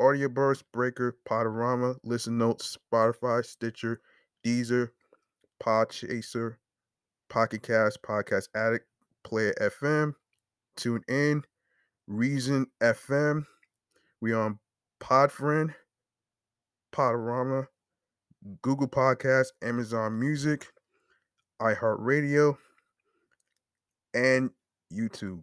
Audioburst, Breaker, Podorama, Listen Notes, Spotify, Stitcher, Deezer, Podchaser, Pocket Cast, Podcast Addict, Player FM, Tune In, Reason FM. We are on Podfriend, Podorama, Google Podcast, Amazon Music, iHeartRadio, and YouTube.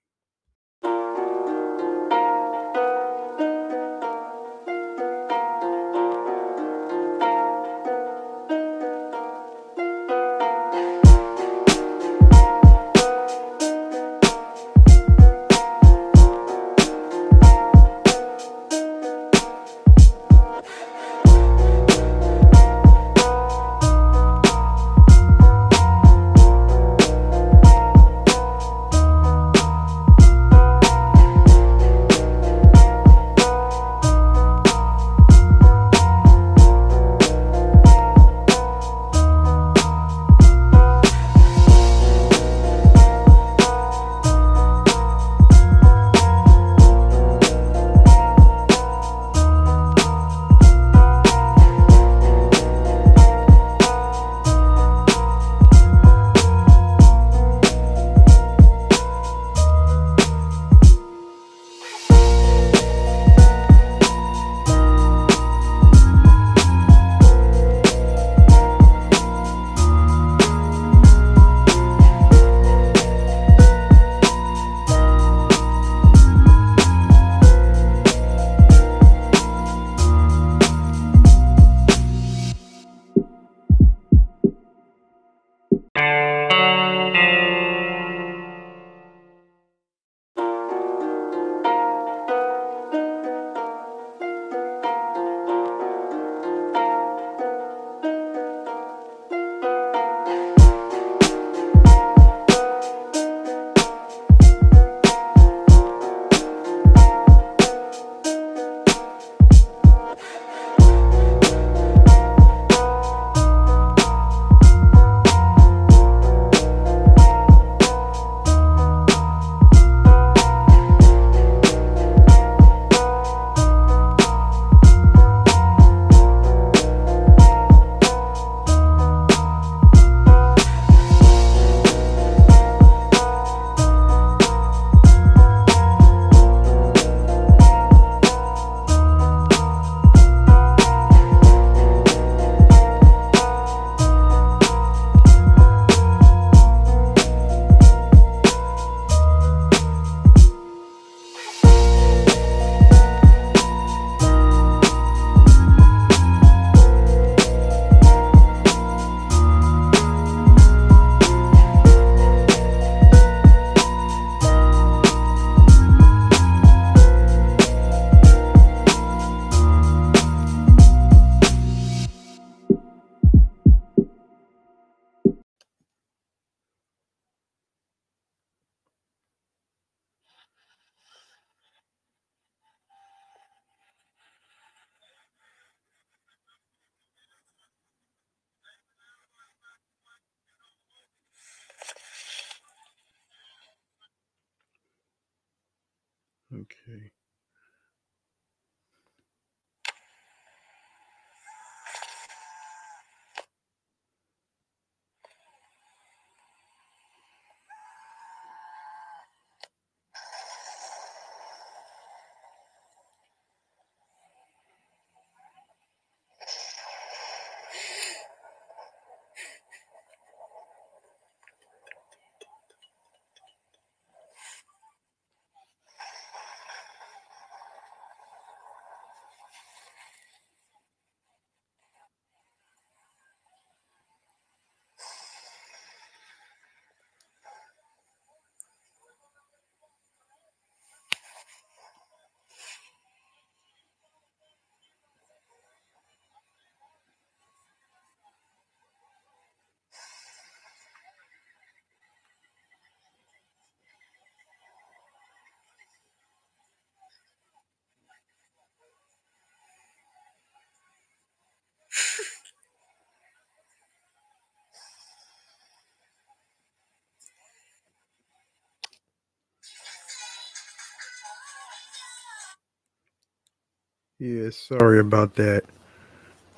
Yeah, sorry about that.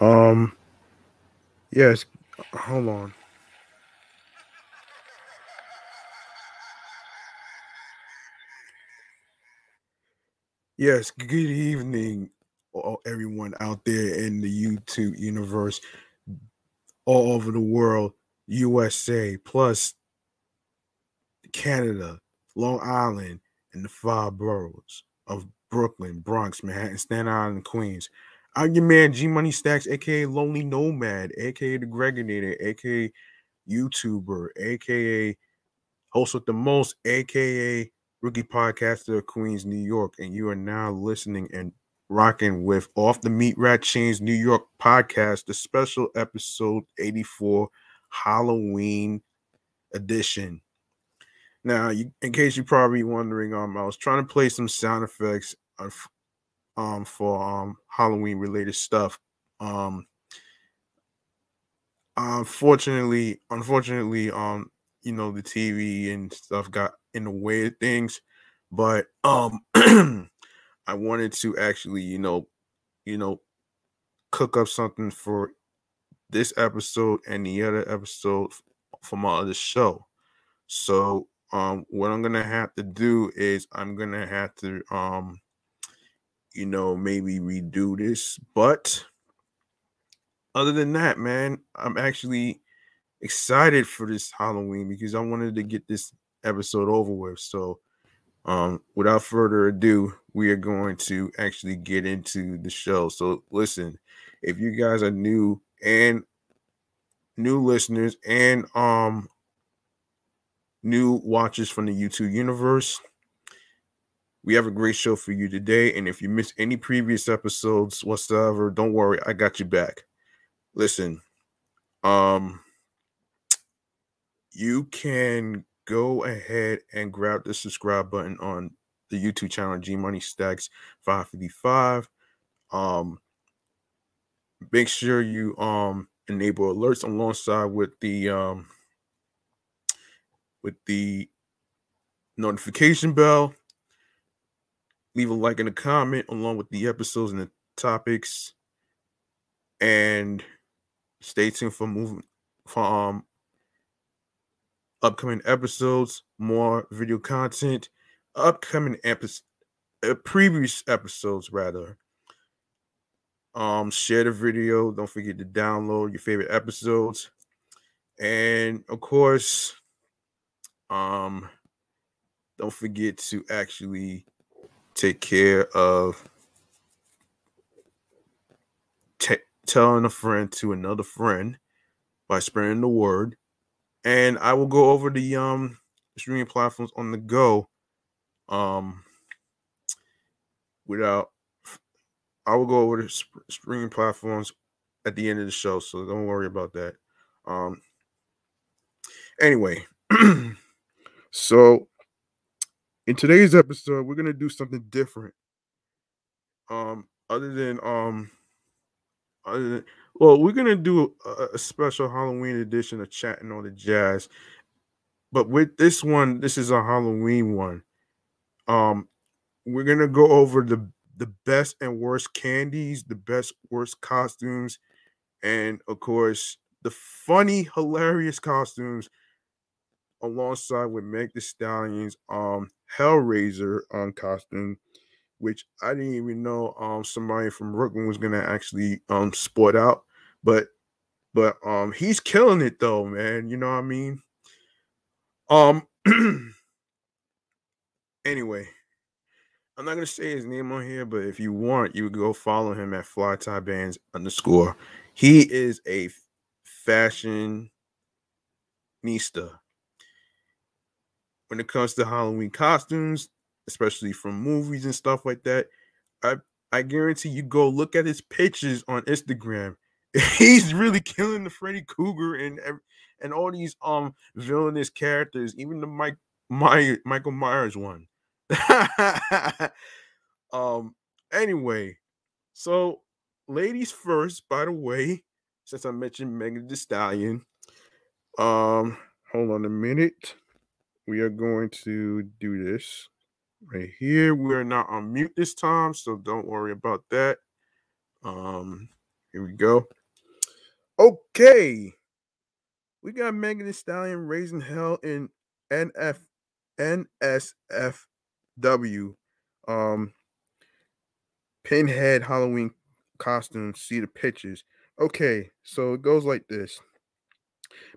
Um, yes, hold on. Yes, good evening, everyone out there in the YouTube universe, all over the world, USA, plus Canada, Long Island, and the five boroughs of Brooklyn, Bronx, Manhattan, Staten Island, Queens. I'm your man, G Money Stacks, aka Lonely Nomad, aka The Gregonator, aka YouTuber, aka host with the most, aka Rookie Podcaster of Queens, New York. And you are now listening and rocking with Off the Meat Rack Chainz New York podcast, the special episode 84 Halloween edition. Now, you, in case you're probably wondering, um, I was trying to play some sound effects um, for um Halloween related stuff. Um, unfortunately, unfortunately, um, you know, the TV and stuff got in the way of things, but um, I wanted to actually, you know, you know, cook up something for this episode and the other episode for my other show. So um what I'm gonna have to do is I'm gonna have to um you know maybe redo this, but other than that, man, I'm actually excited for this Halloween because I wanted to get this episode over with. So um without further ado, we are going to actually get into the show. So listen, if you guys are new and new listeners and um new watchers from the YouTube universe. We have a great show for you today. And if you missed any previous episodes whatsoever, don't worry, I got you back. Listen, um, you can go ahead and grab the subscribe button on the YouTube channel G Money Stacks 555. Um, make sure you um enable alerts alongside with the um with the notification bell. Leave a like and a comment along with the episodes and the topics. And stay tuned for moving for um upcoming episodes, more video content, upcoming episodes, uh, previous episodes rather. Um, share the video. Don't forget to download your favorite episodes, and of course, um, don't forget to actually take care of t- telling a friend to another friend by spreading the word. And I will go over the um streaming platforms on the go. Um, without I will go over the sp- streaming platforms at the end of the show, so don't worry about that. Um, anyway, so in today's episode, we're gonna do something different. Um, other than um, other than well, we're gonna do a, a special Halloween edition of chatting on the jazz, but with this one, this is a Halloween one. Um, we're gonna go over the the best and worst candies, the best worst costumes, and of course the funny, hilarious costumes alongside with Meg Thee Stallion's um Hellraiser um costume, which I didn't even know um somebody from Brooklyn was gonna actually um sport out, but but um he's killing it though, man. You know what I mean? Um anyway, I'm not gonna say his name on here, but if you want, you go follow him at Fly Tie Bands underscore. He is a fashion nista. When it comes to Halloween costumes, especially from movies and stuff like that, I I guarantee you go look at his pictures on Instagram. He's really killing the Freddy Krueger and and all these um villainous characters, even the Mike my Michael Myers one. um. Anyway, so ladies first. By the way, since I mentioned Megan Thee Stallion, um, hold on a minute. We are going to do this right here. We are not on mute this time, so don't worry about that. Um, here we go. Okay, we got Megan Thee Stallion raising hell in NF NSF W. Um, Pinhead Halloween costume. See the pictures. Okay, so it goes like this.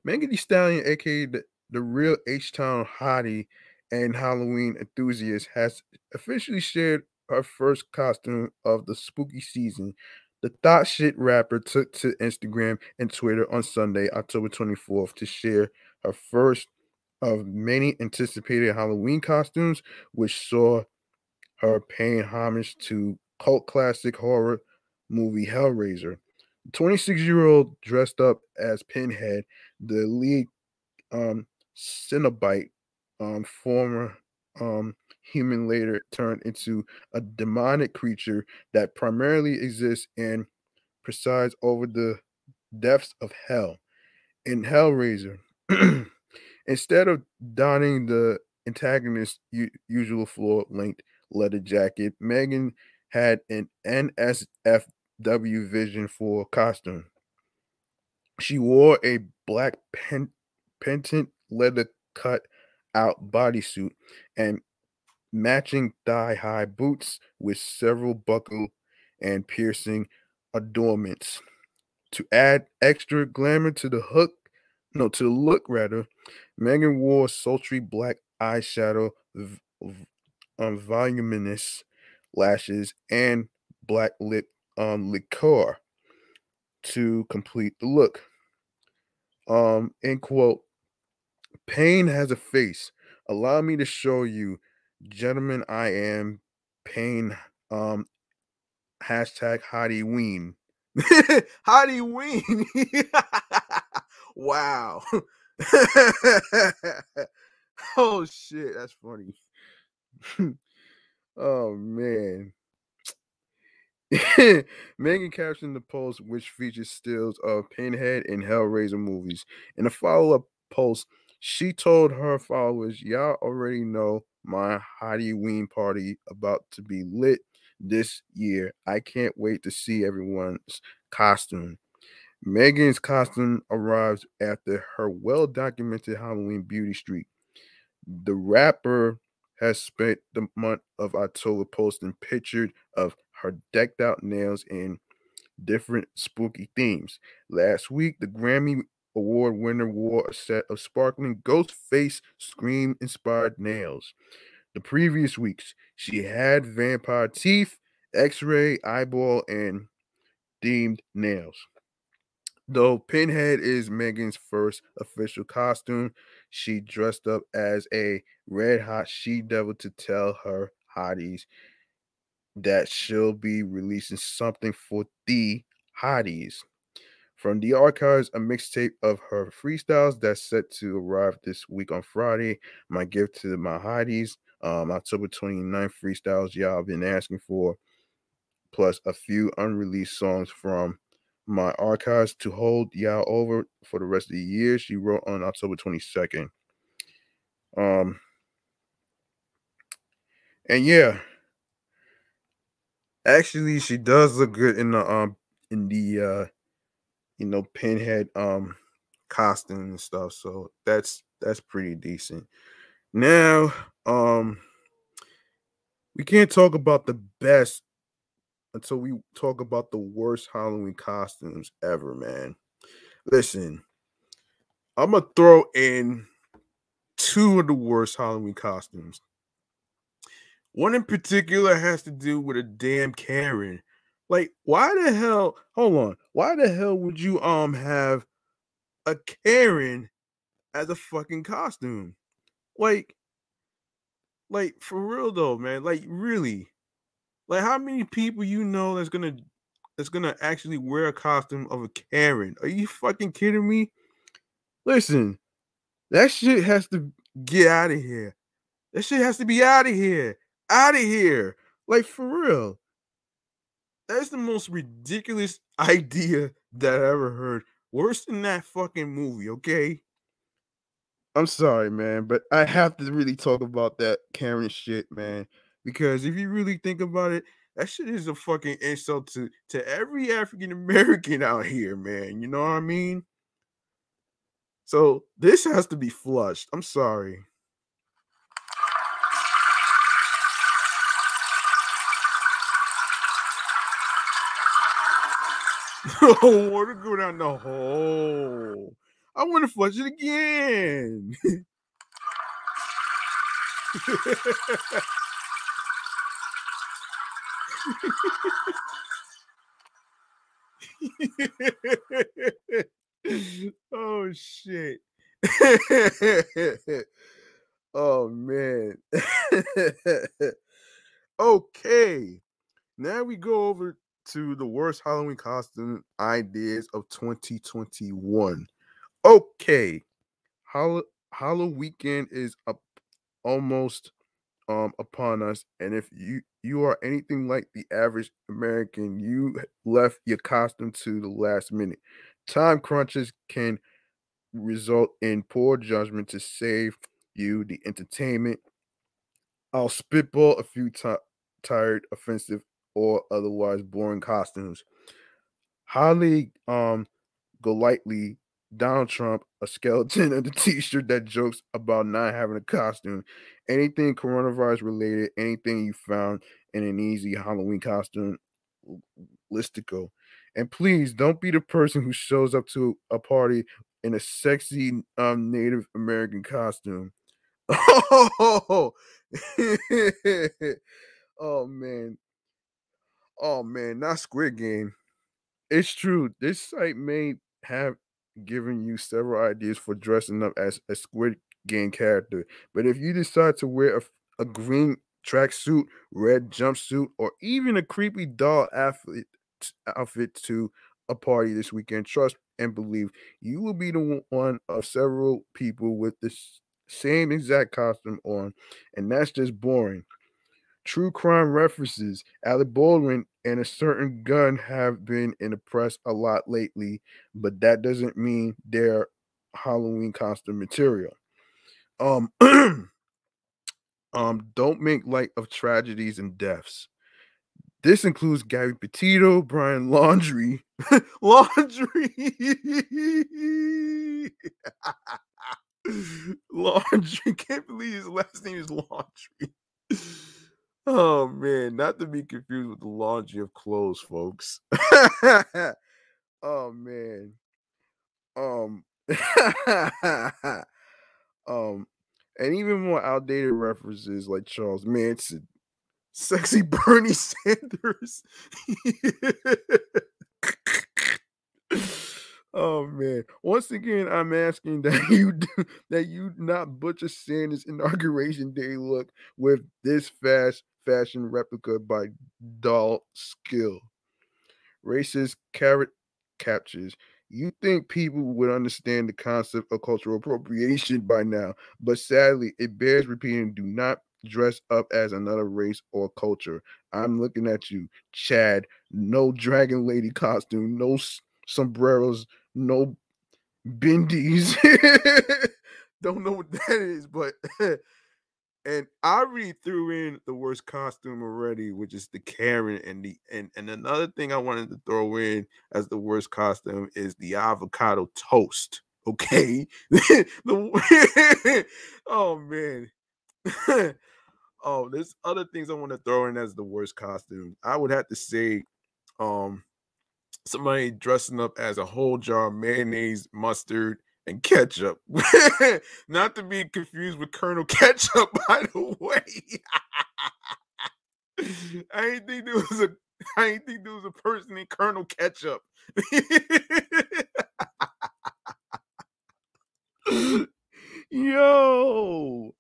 Megan Thee Stallion, aka the, the real H Town hottie and Halloween enthusiast, has officially shared her first costume of the spooky season. The Thot Shit rapper took to Instagram and Twitter on Sunday, October 24th, to share her first of many anticipated Halloween costumes, which saw her paying homage to cult classic horror movie Hellraiser. The 26 year old dressed up as Pinhead, the lead um, Cenobite, um, former um, human later turned into a demonic creature that primarily exists and presides over the depths of hell. In Hellraiser, Instead of donning the antagonist's usual floor length leather jacket, Megan had an NSFW vision for costume. She wore a black pen- pendant leather cut out bodysuit and matching thigh high boots with several buckle and piercing adornments. To add extra glamour to the hook, no, to the look rather, Megan wore sultry black eyeshadow, um, voluminous lashes, and black lip um, liqueur to complete the look. Um, end quote. Pain has a face. Allow me to show you, gentlemen. I am pain. Um, hashtag Hottie Ween. Hottie Ween. wow. oh shit, that's funny. oh man. Megan captioned the post, which features stills of Pinhead and Hellraiser movies. In a follow-up post, she told her followers, Y'all already know my Halloween party about to be lit this year. I can't wait to see everyone's costume. Megan's costume arrives after her well documented Halloween beauty streak. The rapper has spent the month of October posting pictures of her decked out nails in different spooky themes. Last week, the Grammy Award winner wore a set of sparkling ghost face scream inspired nails. The previous weeks, she had vampire teeth, x ray, eyeball, and themed nails. Though Pinhead is Megan's first official costume, she dressed up as a red hot she devil to tell her hotties that she'll be releasing something for the hotties. From the archives, a mixtape of her freestyles that's set to arrive this week on Friday. My gift to my hotties, um, October 29th freestyles y'all been asking for, plus a few unreleased songs from my archives to hold y'all over for the rest of the year. She wrote on October 22nd. Um, and yeah, Actually, she does look good in the um in the uh you know pinhead um costume and stuff. So that's that's pretty decent. Now, um we can't talk about the best until we talk about the worst Halloween costumes ever, man. Listen, I'm gonna throw in two of the worst Halloween costumes. One in particular has to do with a damn Karen. Like, why the hell? Hold on. Why the hell would you um have a Karen as a fucking costume? Like, like for real though, man. Like, really? Like, how many people you know that's gonna that's gonna actually wear a costume of a Karen? Are you fucking kidding me? Listen, that shit has to get out of here. That shit has to be out of here out of here. Like for real. That's the most ridiculous idea that I ever heard. Worse than that fucking movie, okay? I'm sorry, man, but I have to really talk about that Karen shit, man. Because if you really think about it, that shit is a fucking insult to, to every African American out here, man. You know what I mean? So this has to be flushed. I'm sorry. want to go down the hole. I want to flush it again. oh shit. oh man. okay. Now we go over to the worst Halloween costume ideas of 2021. Okay, Hall- Halloween weekend is up almost um upon us, and if you you are anything like the average American, you left your costume to the last minute. Time crunches can result in poor judgment to save you the entertainment. I'll spitball a few t- tired, offensive or otherwise boring costumes. Highly um golightly Donald Trump, a skeleton and a t-shirt that jokes about not having a costume. Anything coronavirus related, anything you found in an easy Halloween costume, listicle. And please don't be the person who shows up to a party in a sexy um, Native American costume. Oh, oh man. Oh man, not Squid Game. It's true. This site may have given you several ideas for dressing up as a Squid Game character, but if you decide to wear a, a green tracksuit, red jumpsuit, or even a creepy doll outfit, outfit to a party this weekend, trust and believe you will be the one of several people with the same exact costume on, and that's just boring. True crime references, Alec Baldwin and a certain gun have been in the press a lot lately, but that doesn't mean they're Halloween costume material. Um, um, don't make light of tragedies and deaths. This includes Gabby Petito, Brian Laundrie, Laundrie, Laundrie. Can't believe his last name is Laundrie. Oh man, not to be confused with the laundry of clothes, folks. oh man. Um um and even more outdated references like Charles Manson, sexy Bernie Sanders. Oh man! Once again, I'm asking that you do, that you not butcher Sanders' inauguration day look with this fast fashion replica by Dolls Kill. Racist carrot captures. You think people would understand the concept of cultural appropriation by now, but sadly, it bears repeating. Do not dress up as another race or culture. I'm looking at you, Chad. No dragon lady costume, no sombreros, no bindies. Don't know what that is, but and I already threw in the worst costume already, which is the Karen and the and and another thing I wanted to throw in as the worst costume is the avocado toast. Okay, the oh man. oh, there's other things I want to throw in as the worst costume. I would have to say, um, somebody dressing up as a whole jar of mayonnaise, mustard, and ketchup. Not to be confused with Colonel Ketchup, by the way. I ain't think there was a I ain't think there was a person named Colonel Ketchup. Yo,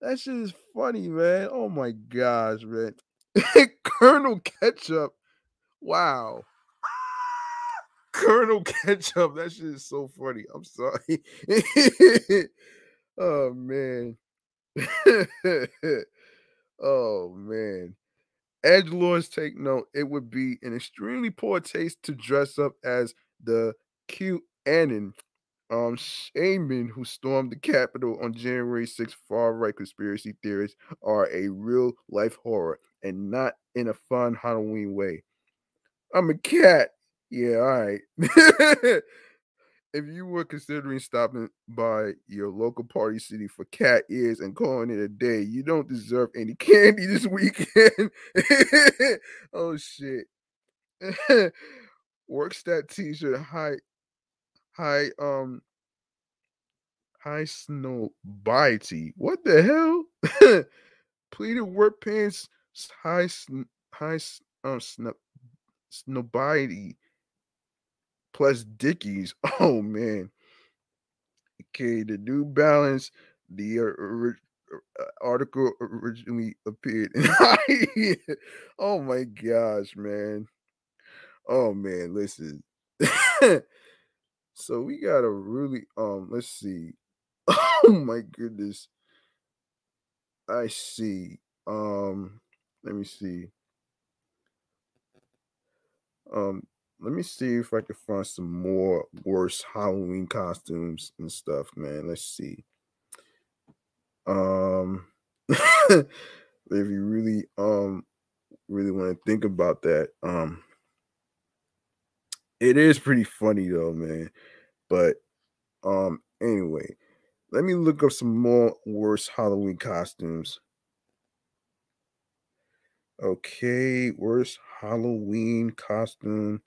that shit is funny, man. Oh my gosh, man. Colonel Ketchup. Wow. Colonel Ketchup. That shit is so funny. I'm sorry. oh man. oh man. Edge lords take note. It would be an extremely poor taste to dress up as the cute Annan um shaman who stormed the Capitol on January 6th. Far right conspiracy theorists are a real life horror and not in a fun Halloween way. I'm a cat. Yeah, all right. if you were considering stopping by your local party city for cat ears and calling it a day, you don't deserve any candy this weekend. oh shit. Works that t-shirt high high um high snow bitey. What the hell? Pleated work pants high high um snow snobity plus Dickies. Oh man. Okay, the New Balance, the uh, article originally appeared. oh my gosh, man. Oh man, listen. so we gotta really um let's see. Oh my goodness. I see. Um, let me see. Um, let me see if I can find some more worse Halloween costumes and stuff, man. Let's see. Um if you really um really want to think about that, um it is pretty funny though, man. But um anyway, let me look up some more worse Halloween costumes. Okay, worst Halloween costume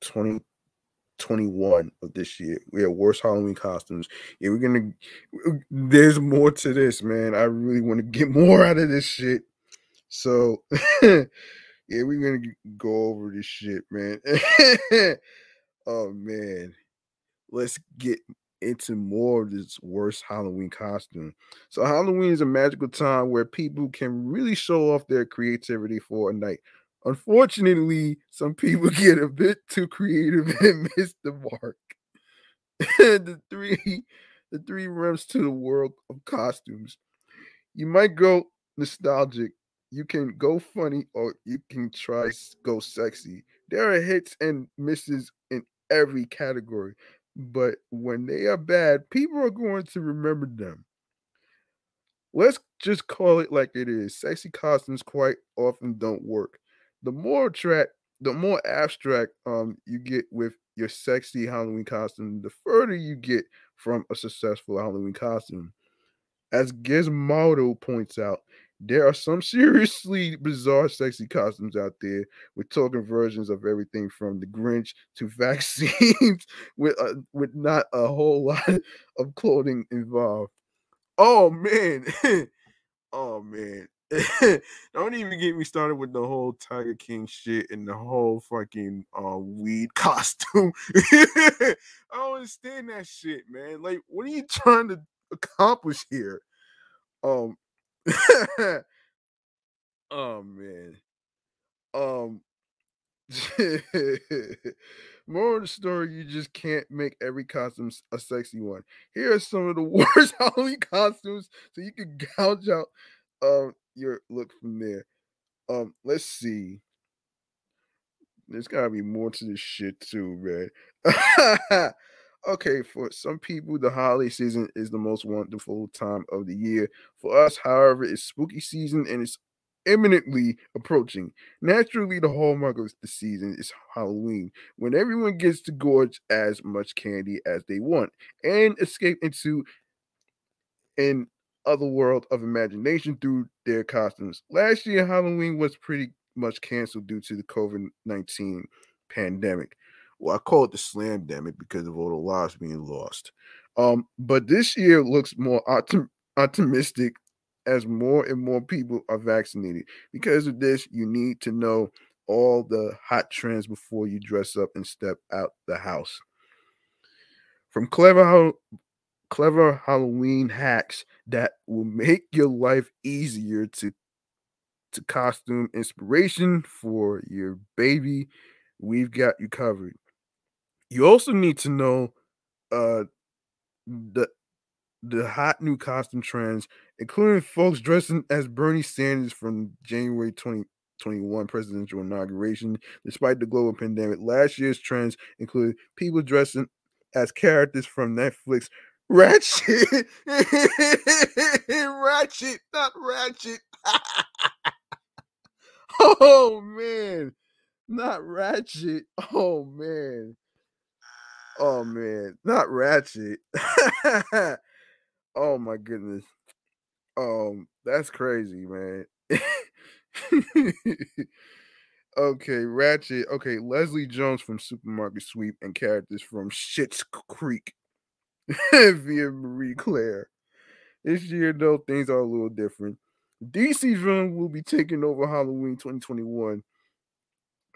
2021 of this year. We have worst Halloween costumes. Yeah, we're gonna. There's more to this, man. I really want to get more out of this shit. So, yeah, we're gonna go over this shit, man. oh man, let's get into more of this worst Halloween costume. So Halloween is a magical time where people can really show off their creativity for a night. Unfortunately, some people get a bit too creative and miss the mark. the three the three realms to the world of costumes. You might go nostalgic, you can go funny, or you can try go sexy. There are hits and misses in every category, but when they are bad, people are going to remember them. Let's just call it like it is. Sexy costumes quite often don't work the more attract the more abstract um you get with your sexy Halloween costume, the further you get from a successful Halloween costume. As Gizmodo points out, there are some seriously bizarre sexy costumes out there. We're talking versions of everything from the Grinch to vaccines with uh, with not a whole lot of clothing involved. Oh man. oh man. don't even get me started with the whole Tiger King shit and the whole fucking uh, weed costume. I don't understand that shit, man. Like, what are you trying to accomplish here? Um, oh man, um, more of the story: you just can't make every costume a sexy one. Here are some of the worst Halloween costumes, so you can gouge out um your look from there. Um, let's see. There's gotta be more to this shit too, man. Okay, for some people, the holiday season is the most wonderful time of the year. For us, however, it's spooky season and it's imminently approaching. Naturally, the hallmark of the season is Halloween, when everyone gets to gorge as much candy as they want and escape into an other world of imagination through their costumes. Last year, Halloween was pretty much canceled due to the COVID 19 pandemic. Well, I call it the slam demic because of all the lives being lost. Um, but this year looks more optim- optimistic as more and more people are vaccinated. Because of this, you need to know all the hot trends before you dress up and step out the house. From clever clever Halloween hacks that will make your life easier to to costume inspiration for your baby, we've got you covered. You also need to know uh the the hot new costume trends, including folks dressing as Bernie Sanders from January 2021 presidential inauguration. Despite the global pandemic, last year's trends include people dressing as characters from Netflix. Ratchet, Ratchet, not Ratchet. oh man, not Ratchet. Oh man. Oh man, not Ratchet. oh my goodness. Um, that's crazy, man. okay, Ratchet. Okay, Leslie Jones from Supermarket Sweep and characters from Schitt's Creek via Marie Claire. This year, though, things are a little different. DC villain will be taking over Halloween 2021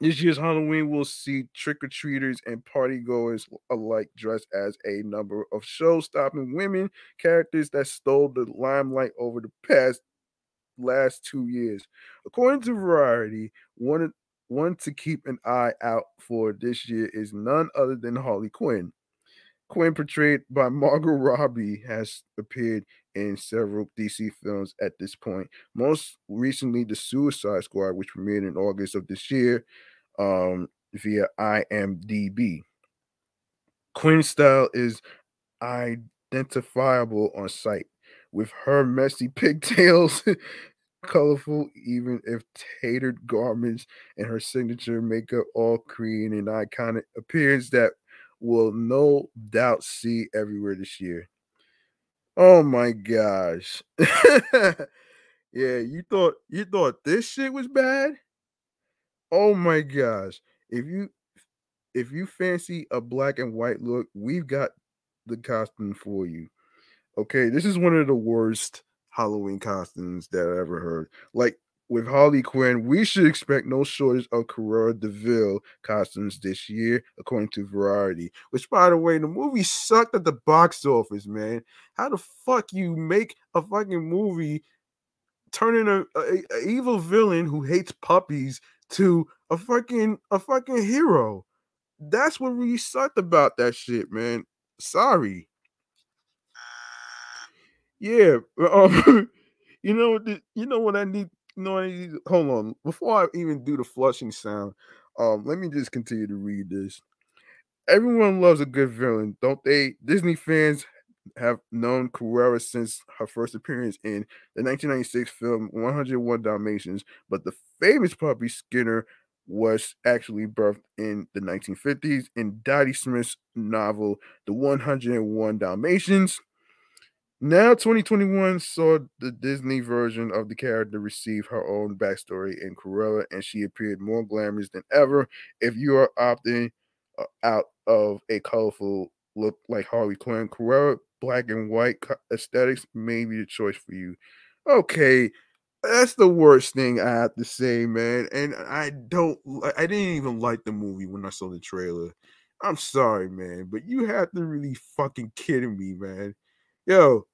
this year's Halloween will see trick or treaters and party goers alike dressed as a number of show stopping women characters that stole the limelight over the past last two years. According to Variety, one, one to keep an eye out for this year is none other than Harley Quinn. Quinn, portrayed by Margot Robbie, has appeared in several DC films at this point. Most recently, The Suicide Squad, which premiered in August of this year um, via IMDb. Quinn's style is identifiable on sight, with her messy pigtails, colorful, even if tatered garments, and her signature makeup, all creating an iconic appearance that will no doubt see everywhere this year. Oh my gosh. yeah, you thought you thought this shit was bad? Oh my gosh. If you if you fancy a black and white look, we've got the costume for you. Okay, this is one of the worst Halloween costumes that I ever heard. Like with Harley Quinn, we should expect no shortage of Cruella de Vil costumes this year, according to Variety. Which, by the way, the movie sucked at the box office, man. How the fuck you make a fucking movie turning a, a, a evil villain who hates puppies to a fucking a fucking hero? That's what really sucked about that shit, man. Sorry. Yeah, um, you know, you know what I need no, hold on. Before I even do the flushing sound, um, let me just continue to read this. Everyone loves a good villain, don't they? Disney fans have known Carrera since her first appearance in the 1996 film 101 Dalmatians, but the famous puppy Skinner was actually birthed in the 1950s in Dodie Smith's novel The 101 Dalmatians. Now, 2021 saw the Disney version of the character receive her own backstory in Cruella, and she appeared more glamorous than ever. If you are opting uh, out of a colorful look like Harley Quinn, Cruella black and white aesthetics may be the choice for you. Okay, that's the worst thing I have to say, man. And I don't, I didn't even like the movie when I saw the trailer. I'm sorry, man, but you have to really fucking kidding me, man. Yo,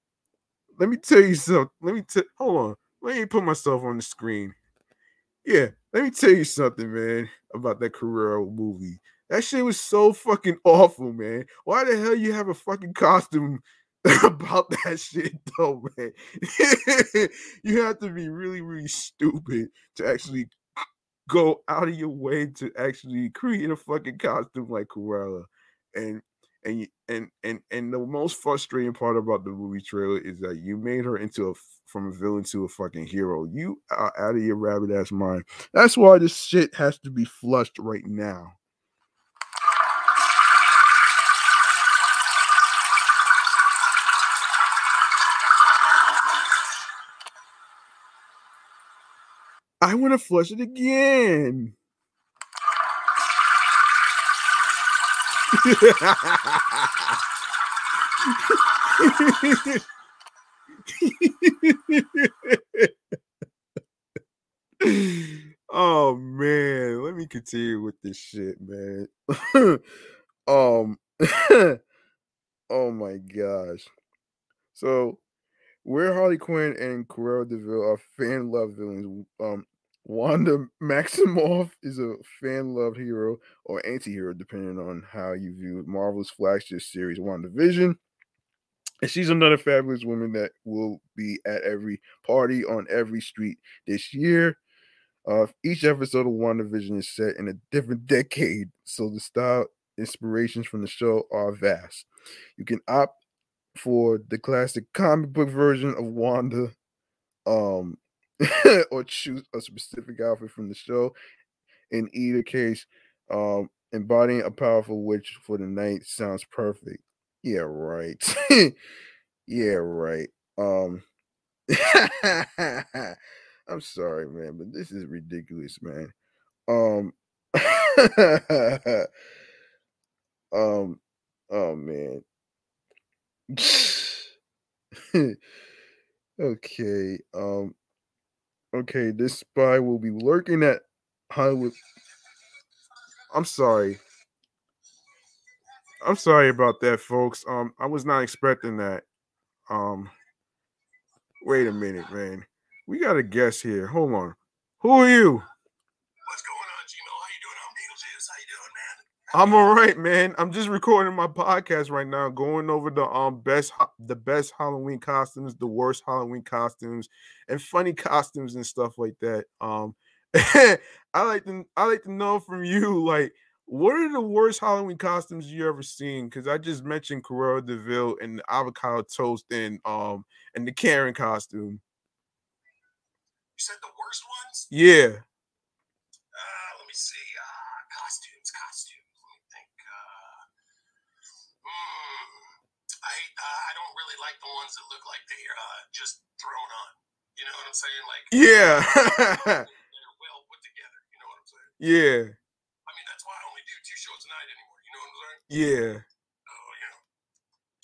let me tell you something. Let me. Hold on. Let me put myself on the screen. Yeah, let me tell you something, man, about that Cruella movie. That shit was so fucking awful, man. Why the hell you have a fucking costume about that shit, though, man? you have to be really, really stupid to actually go out of your way to actually create a fucking costume like Cruella. And and you, and and and the most frustrating part about the movie trailer is that you made her into a from a villain to a fucking hero. You are out of your rabbit ass mind. That's why this shit has to be flushed right now. I want to flush it again. oh man, let me continue with this shit, man. um oh my gosh. So where Harley Quinn and Cruella de Vil are fan love villains, um, Wanda Maximoff is a fan loved hero or anti hero, depending on how you view Marvel's flagship series, WandaVision. And she's another fabulous woman that will be at every party on every street this year. Uh, each episode of WandaVision is set in a different decade, so the style inspirations from the show are vast. You can opt for the classic comic book version of Wanda, um, or choose a specific outfit from the show. In either case, um, embodying a powerful witch for the night sounds perfect. Yeah, right. yeah, right. Um, I'm sorry, man, but this is ridiculous, man. Um, um, oh man. okay. Um okay, this spy will be lurking at Hollywood. I'm sorry. I'm sorry about that, folks. Um, I was not expecting that. Um, wait a minute, man. We got a guest here. Hold on. Who are you? I'm all right, man. I'm just recording my podcast right now, going over the um best the best Halloween costumes, the worst Halloween costumes, and funny costumes and stuff like that. Um, I like to I like to know from you, like, what are the worst Halloween costumes you ever seen? Because I just mentioned Cruella de Vil and the avocado toast and um and the Karen costume. You said the worst ones? Yeah. The ones that look like they are uh, just thrown on. You know what I'm saying? Like yeah, they're well put together. You know what I'm saying? Yeah. I mean, that's why I only do two shows a night anymore. You know what I'm saying? Yeah. Oh, you know,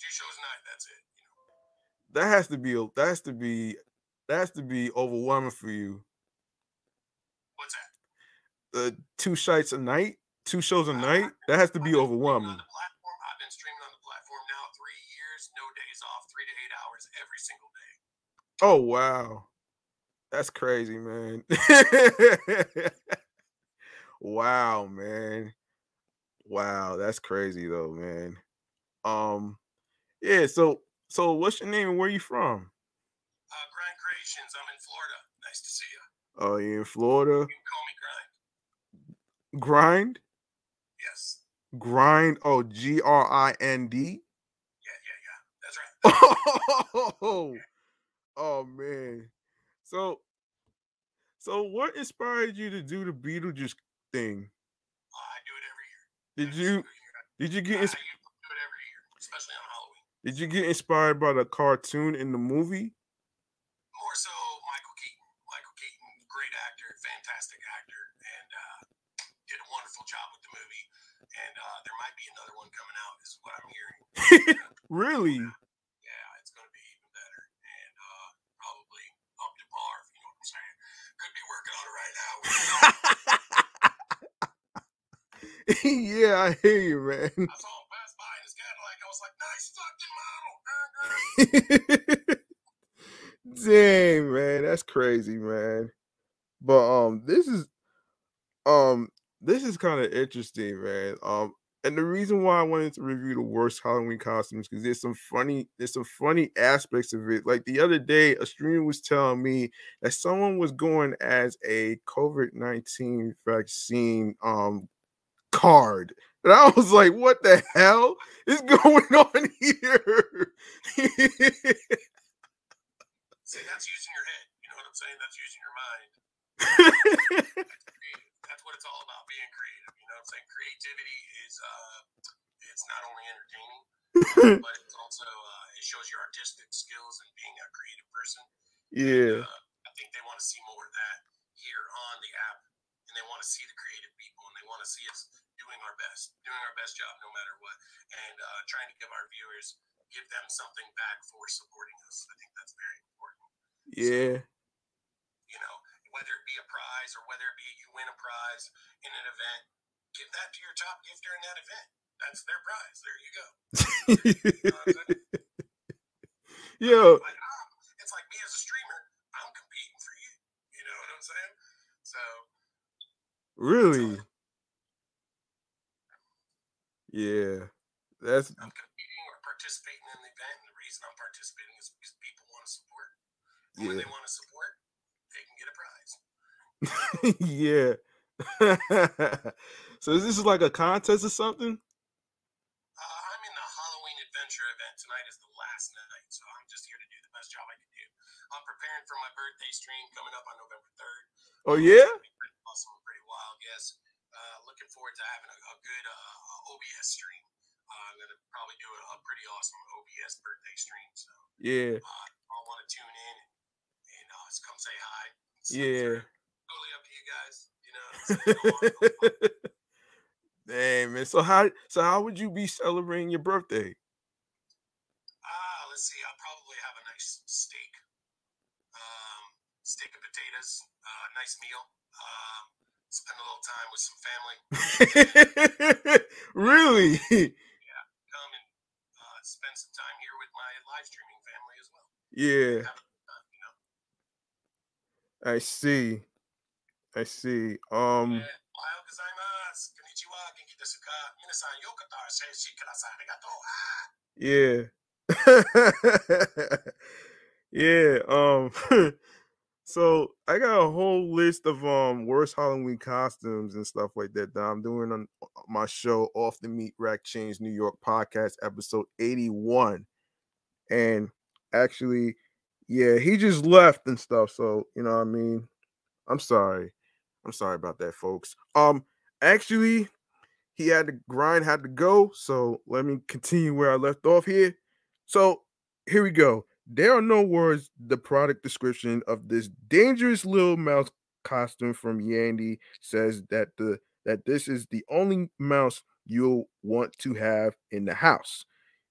two shows a night. That's it. You know? That has to be. That has to be. That has to be overwhelming for you. What's that? The two shows a night, two shows a uh, night. That has to be overwhelming. Oh wow. That's crazy, man. wow, man. Wow, that's crazy though, man. Um yeah, so so what's your name and where you from? Uh Grind Creations. I'm in Florida. Nice to see you. Oh, you're in Florida? You can call me Grind. Grind? Yes. Grind. Oh, G R I N D. Yeah, yeah, yeah. That's right. oh, Oh man. So so what inspired you to do the Beetlejuice thing? Oh, I do it every year. Did every you did you get inspired? do it every year, especially on Halloween. Did you get inspired by the cartoon in the movie? More so Michael Keaton. Michael Keaton, great actor, fantastic actor, and uh, did a wonderful job with the movie. And uh, there might be another one coming out, is what I'm hearing. really? yeah, I hear you, man. I saw him pass by in his Cadillac. I was like, nice fucking model. Dang, man, that's crazy, man. But um, this is um, this is kind of interesting, man. Um, and the reason why I wanted to review the worst Halloween costumes because there's some funny, there's some funny aspects of it. Like the other day, a streamer was telling me that someone was going as a COVID nineteen vaccine um card. And I was like, what the hell is going on here? See, that's using your head. You know what I'm saying? That's using your mind. That's what it's all about, being creative. You know what I'm saying? Creativity is uh it's not only entertaining, but it's also uh, it shows your artistic skills and being a creative person. yeah. Uh, I think they want to see more of that here on the app, and they want to see the creative people, and want to see us doing our best, doing our best job no matter what, and uh, trying to give our viewers give them something back for supporting us. I think that's very important. Yeah. You know, whether it be a prize or whether it be you win a prize in an event, give that to your top gift during that event. That's their prize. There you go. You know? Yo, Like, um, it's like me as a streamer, I'm competing for you. You know what I'm saying? So really? Yeah. That's I'm competing or participating in the event, and the reason I'm participating is because people want to support. And When yeah. they want to support, they can get a prize. yeah. so is this like a contest or something? Uh, I'm in the Halloween adventure event. Tonight is the last night, so I'm just here to do the best job I can do. I'm preparing for my birthday stream coming up on November 3rd. Oh yeah? It's gonna be pretty awesome, and pretty wild. Yes. Uh, looking forward to having a, a good uh, OBS stream. Uh, I'm gonna probably do a, a pretty awesome birthday stream. So Yeah. uh, I'll want to tune in and, and uh, just come say hi. slip Yeah. Totally up to you guys. You know. What I'm saying? Go on, go on. Dang man. So how so how would you be celebrating your birthday? Ah, let's see. I'll probably have a nice steak, um, steak and potatoes, uh, nice meal. Um, spend a little time with some family. really? Come and uh, spend some time here with my live streaming family as well. Yeah. I see. I see. Um. Yeah. yeah. Um. um so I got a whole list of um worst Halloween costumes and stuff like that that I'm doing on uh, my show off the Meat Rack Chainz New York podcast episode 81, and actually, yeah, he just left and stuff. So, you know what I mean? I'm sorry. I'm sorry about that, folks. Um actually he had to grind had to go so let me continue where i left off here so here we go there are no words the product description of this dangerous little mouse costume from yandy says that the that this is the only mouse you'll want to have in the house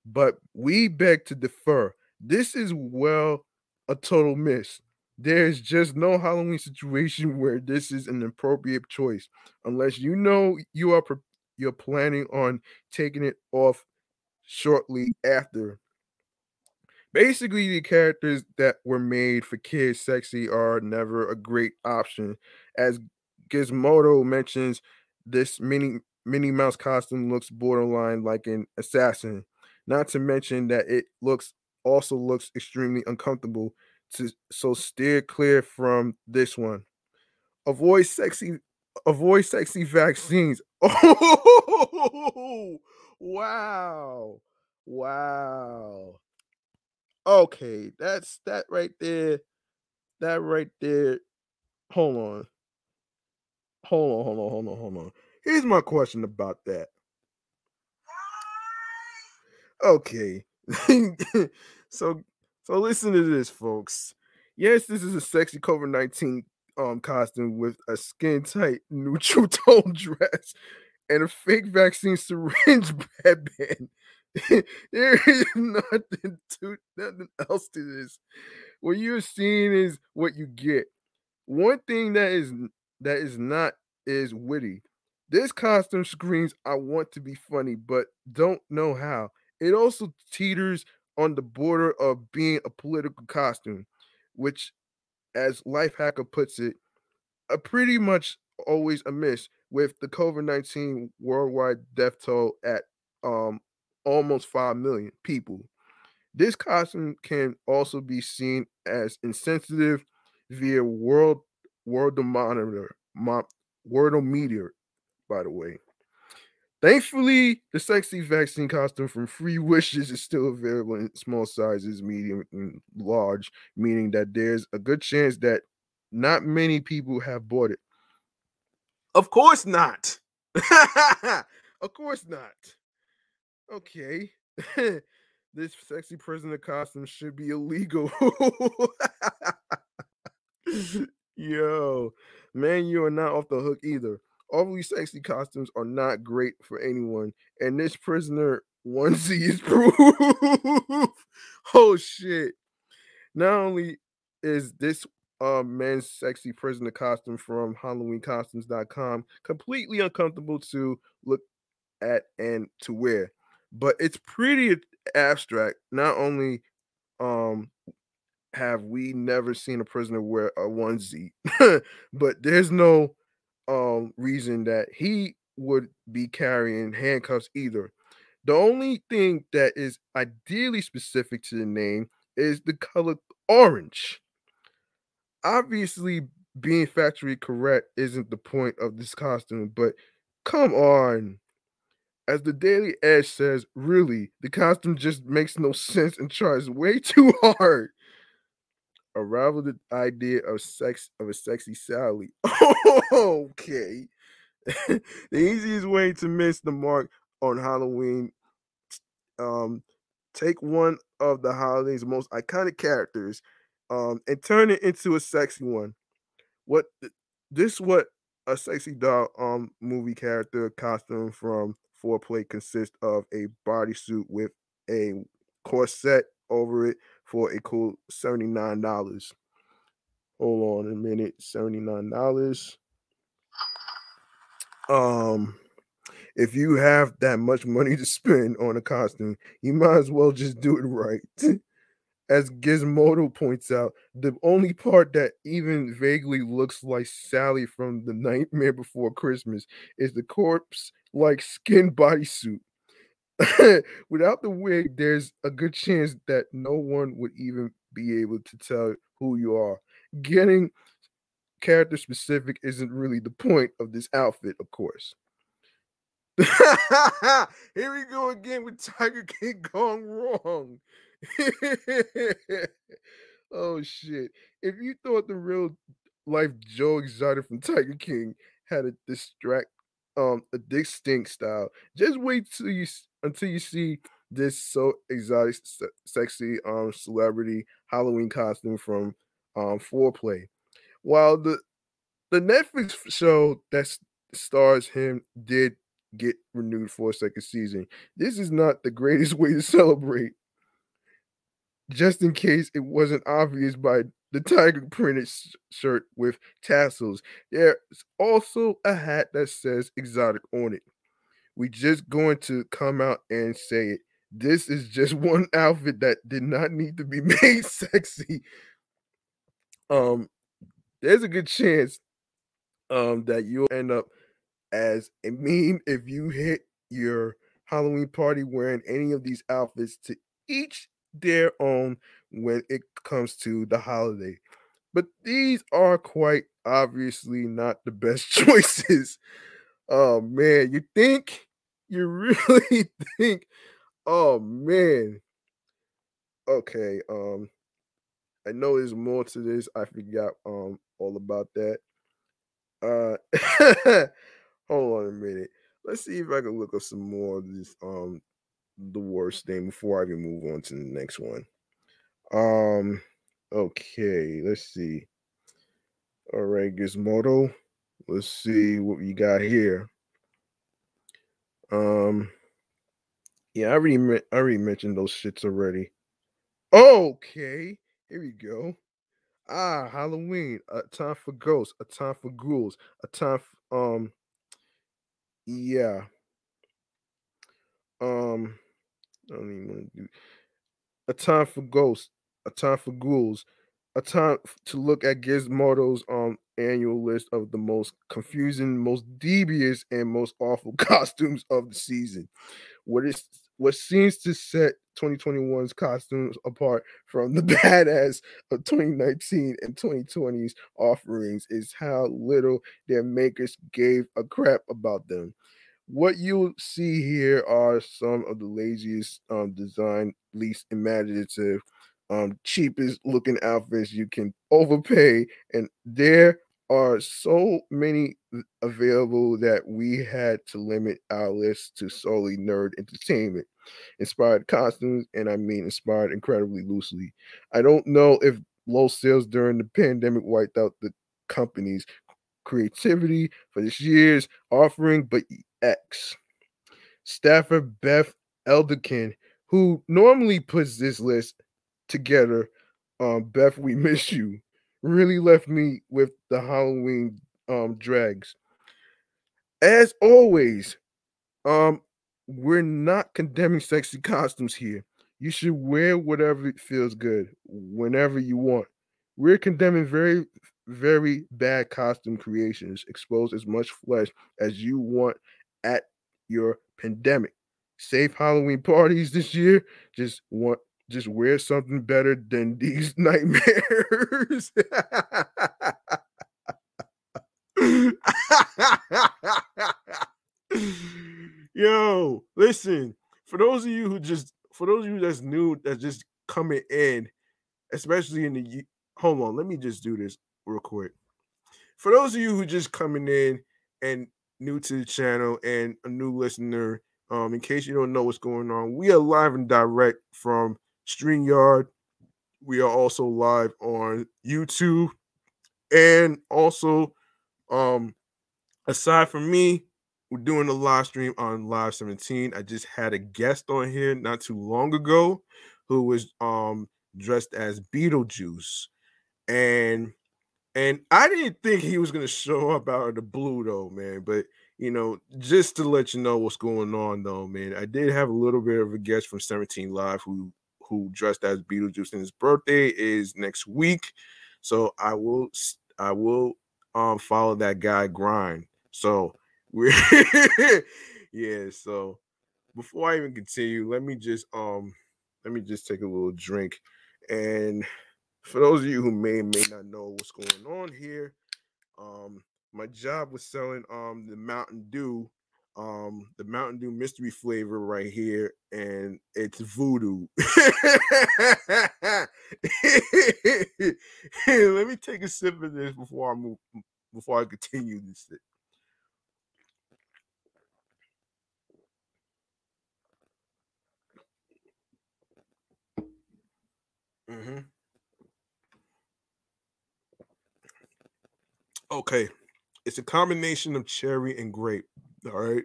but we beg to defer this is well a total miss there's just no halloween situation where this is an appropriate choice unless you know you are pre- you're planning on taking it off shortly after. Basically, the characters that were made for kids sexy are never a great option. As Gizmodo mentions, this mini Minnie Mouse costume looks borderline like an assassin. Not to mention that it looks also looks extremely uncomfortable. To, so steer clear from this one. Avoid sexy avoid sexy vaccines. Oh, wow. Wow. Okay, that's that right there. That right there. Hold on. Hold on, hold on, hold on, hold on. Here's my question about that. Okay. so so listen to this, folks. Yes, this is a sexy COVID-19 um costume with a skin tight neutral tone dress and a fake vaccine syringe headband. there is nothing to nothing else to this. What you're seeing is what you get. One thing that is that is not is witty. This costume screams, I want to be funny, but don't know how. It also teeters on the border of being a political costume, which as Lifehacker puts it, are pretty much always a miss with the COVID 19 worldwide death toll at um almost 5 million people. This costume can also be seen as insensitive via world world monitor mo- world meter, by the way. Thankfully, the sexy vaccine costume from Free Wishes is still available in small sizes, medium, and large, meaning that there's a good chance that not many people have bought it. Of course not. of course not. Okay. this sexy prisoner costume should be illegal. Yo, man, you are not off the hook either. Overly sexy costumes are not great for anyone, and this prisoner onesie is proof. oh shit! Not only is this uh, men's sexy prisoner costume from HalloweenCostumes.com completely uncomfortable to look at and to wear, but it's pretty abstract. Not only um have we never seen a prisoner wear a onesie, but there's no um reason that he would be carrying handcuffs either. The only thing that is ideally specific to the name is the color orange. Obviously, being factory correct isn't the point of this costume, but come on. As the Daily Edge says, really, the costume just makes no sense and tries way too hard. Arrival the idea of sex of a sexy Sally. okay. the easiest way to miss the mark on Halloween. Um, take one of the holiday's most iconic characters, um, and turn it into a sexy one. What this what a sexy doll um movie character costume from Forplay consists of a bodysuit with a corset over it for a cool $79. Hold on a minute, $79. Um if you have that much money to spend on a costume, you might as well just do it right. As Gizmodo points out, the only part that even vaguely looks like Sally from the Nightmare Before Christmas is the corpse like skin bodysuit. Without the wig, there's a good chance that no one would even be able to tell who you are. Getting character specific isn't really the point of this outfit, of course. Here we go again with Tiger King gone wrong. oh shit. If you thought the real life Joe Exotic from Tiger King had a distract um a distinct style, just wait till you until you see this so exotic, sexy um celebrity Halloween costume from um Forplay. While the the Netflix show that stars him did get renewed for a second season, this is not the greatest way to celebrate. Just in case it wasn't obvious by the tiger printed shirt with tassels, there's also a hat that says exotic on it we just going to come out and say it. This is just one outfit that did not need to be made sexy. Um, there's a good chance um that you'll end up as a meme if you hit your Halloween party wearing any of these outfits to each their own when it comes to the holiday. But these are quite obviously not the best choices. Oh man, you think you really think oh man. Okay, um I know there's more to this. I forgot um all about that. Uh hold on a minute. Let's see if I can look up some more of this um the worst thing before I even move on to the next one. Um okay, let's see. All right, Gizmodo. Let's see what we got here. Um, yeah, I already I already mentioned those shits already. Okay, here we go. Ah, Halloween, a time for ghosts, a time for ghouls, a time for, um, yeah. Um, I don't even want to do a time for ghosts, a time for ghouls, a time to look at Gizmodo's um annual list of the most confusing, most devious, and most awful costumes of the season. What is what seems to set 2021's costumes apart from the badass of 2019 and 2020's offerings is how little their makers gave a crap about them. what you'll see here are some of the laziest um, design, least imaginative, um, cheapest looking outfits you can overpay, and there are so many available that we had to limit our list to solely nerd entertainment. Inspired costumes, and I mean inspired incredibly loosely. I don't know if low sales during the pandemic wiped out the company's creativity for this year's offering, but X. Staffer Beth Elderkin, who normally puts this list together, um, Beth, we miss you, really left me with the Halloween um drags. As always, um, we're not condemning sexy costumes here. You should wear whatever feels good whenever you want. We're condemning very, very bad costume creations. Expose as much flesh as you want at your pandemic. Safe Halloween parties this year. Just want just wear something better than these nightmares. Yo, listen, for those of you who just for those of you that's new that's just coming in, especially in the hold on, let me just do this real quick. For those of you who just coming in and new to the channel and a new listener, um, in case you don't know what's going on, we are live and direct from StreamYard. We are also live on YouTube. And also, um, aside from me, we're doing a live stream on Live 17. I just had a guest on here not too long ago who was um dressed as Beetlejuice. And and I didn't think he was gonna show up out of the blue though, man. But you know, just to let you know what's going on though, man. I did have a little bit of a guest from 17 Live who who dressed as Beetlejuice, and his birthday is next week. So I will I will um follow that guy grind. So we're yeah, so before I even continue, let me just um let me just take a little drink. And for those of you who may may not know what's going on here, um my job was selling um the Mountain Dew um the Mountain Dew mystery flavor right here, and it's voodoo. Let me take a sip of this before I move before I continue this. Mm-hmm. Okay, it's a combination of cherry and grape. All right.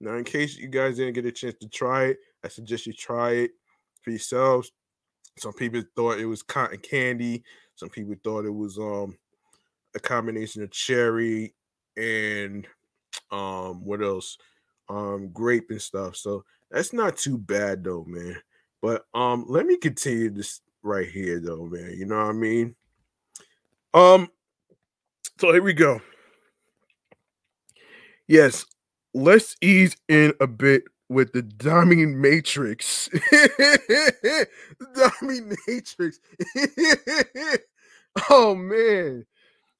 Now, in case you guys didn't get a chance to try it, I suggest you try it for yourselves. Some people thought it was cotton candy. Some people thought it was um a combination of cherry and um what else? Um grape and stuff. So that's not too bad though, man. But um let me continue this right here though, man. You know what I mean? Um so here we go. Yes, let's ease in a bit with the dominatrix. dominatrix. oh man,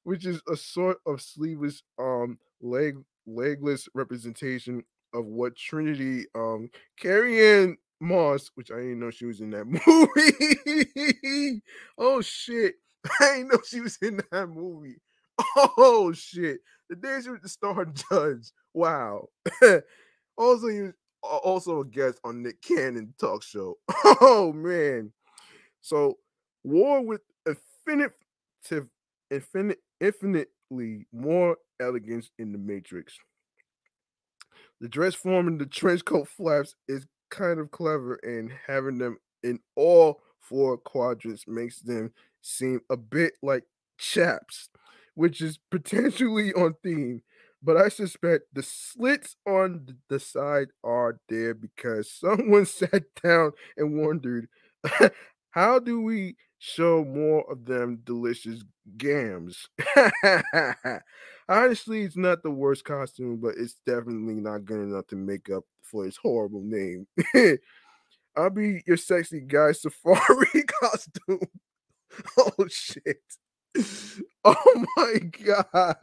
which is a sort of sleeveless, um, leg legless representation of what Trinity, um, Carrie-Anne Moss, which I didn't know she was in that movie. oh shit, I didn't know she was in that movie. Oh shit. The Days with the Star Judge. Wow. also, he was also a guest on Nick Cannon talk show. Oh man. So war with infinite infinite infinitely more elegance in the Matrix. The dress form and the trench coat flaps is kind of clever, and having them in all four quadrants makes them seem a bit like chaps which is potentially on theme. But I suspect the slits on the side are there because someone sat down and wondered, how do we show more of them delicious gams? Honestly, it's not the worst costume, but it's definitely not good enough to make up for its horrible name. I'll be your sexy guy safari costume. oh shit. oh my gosh.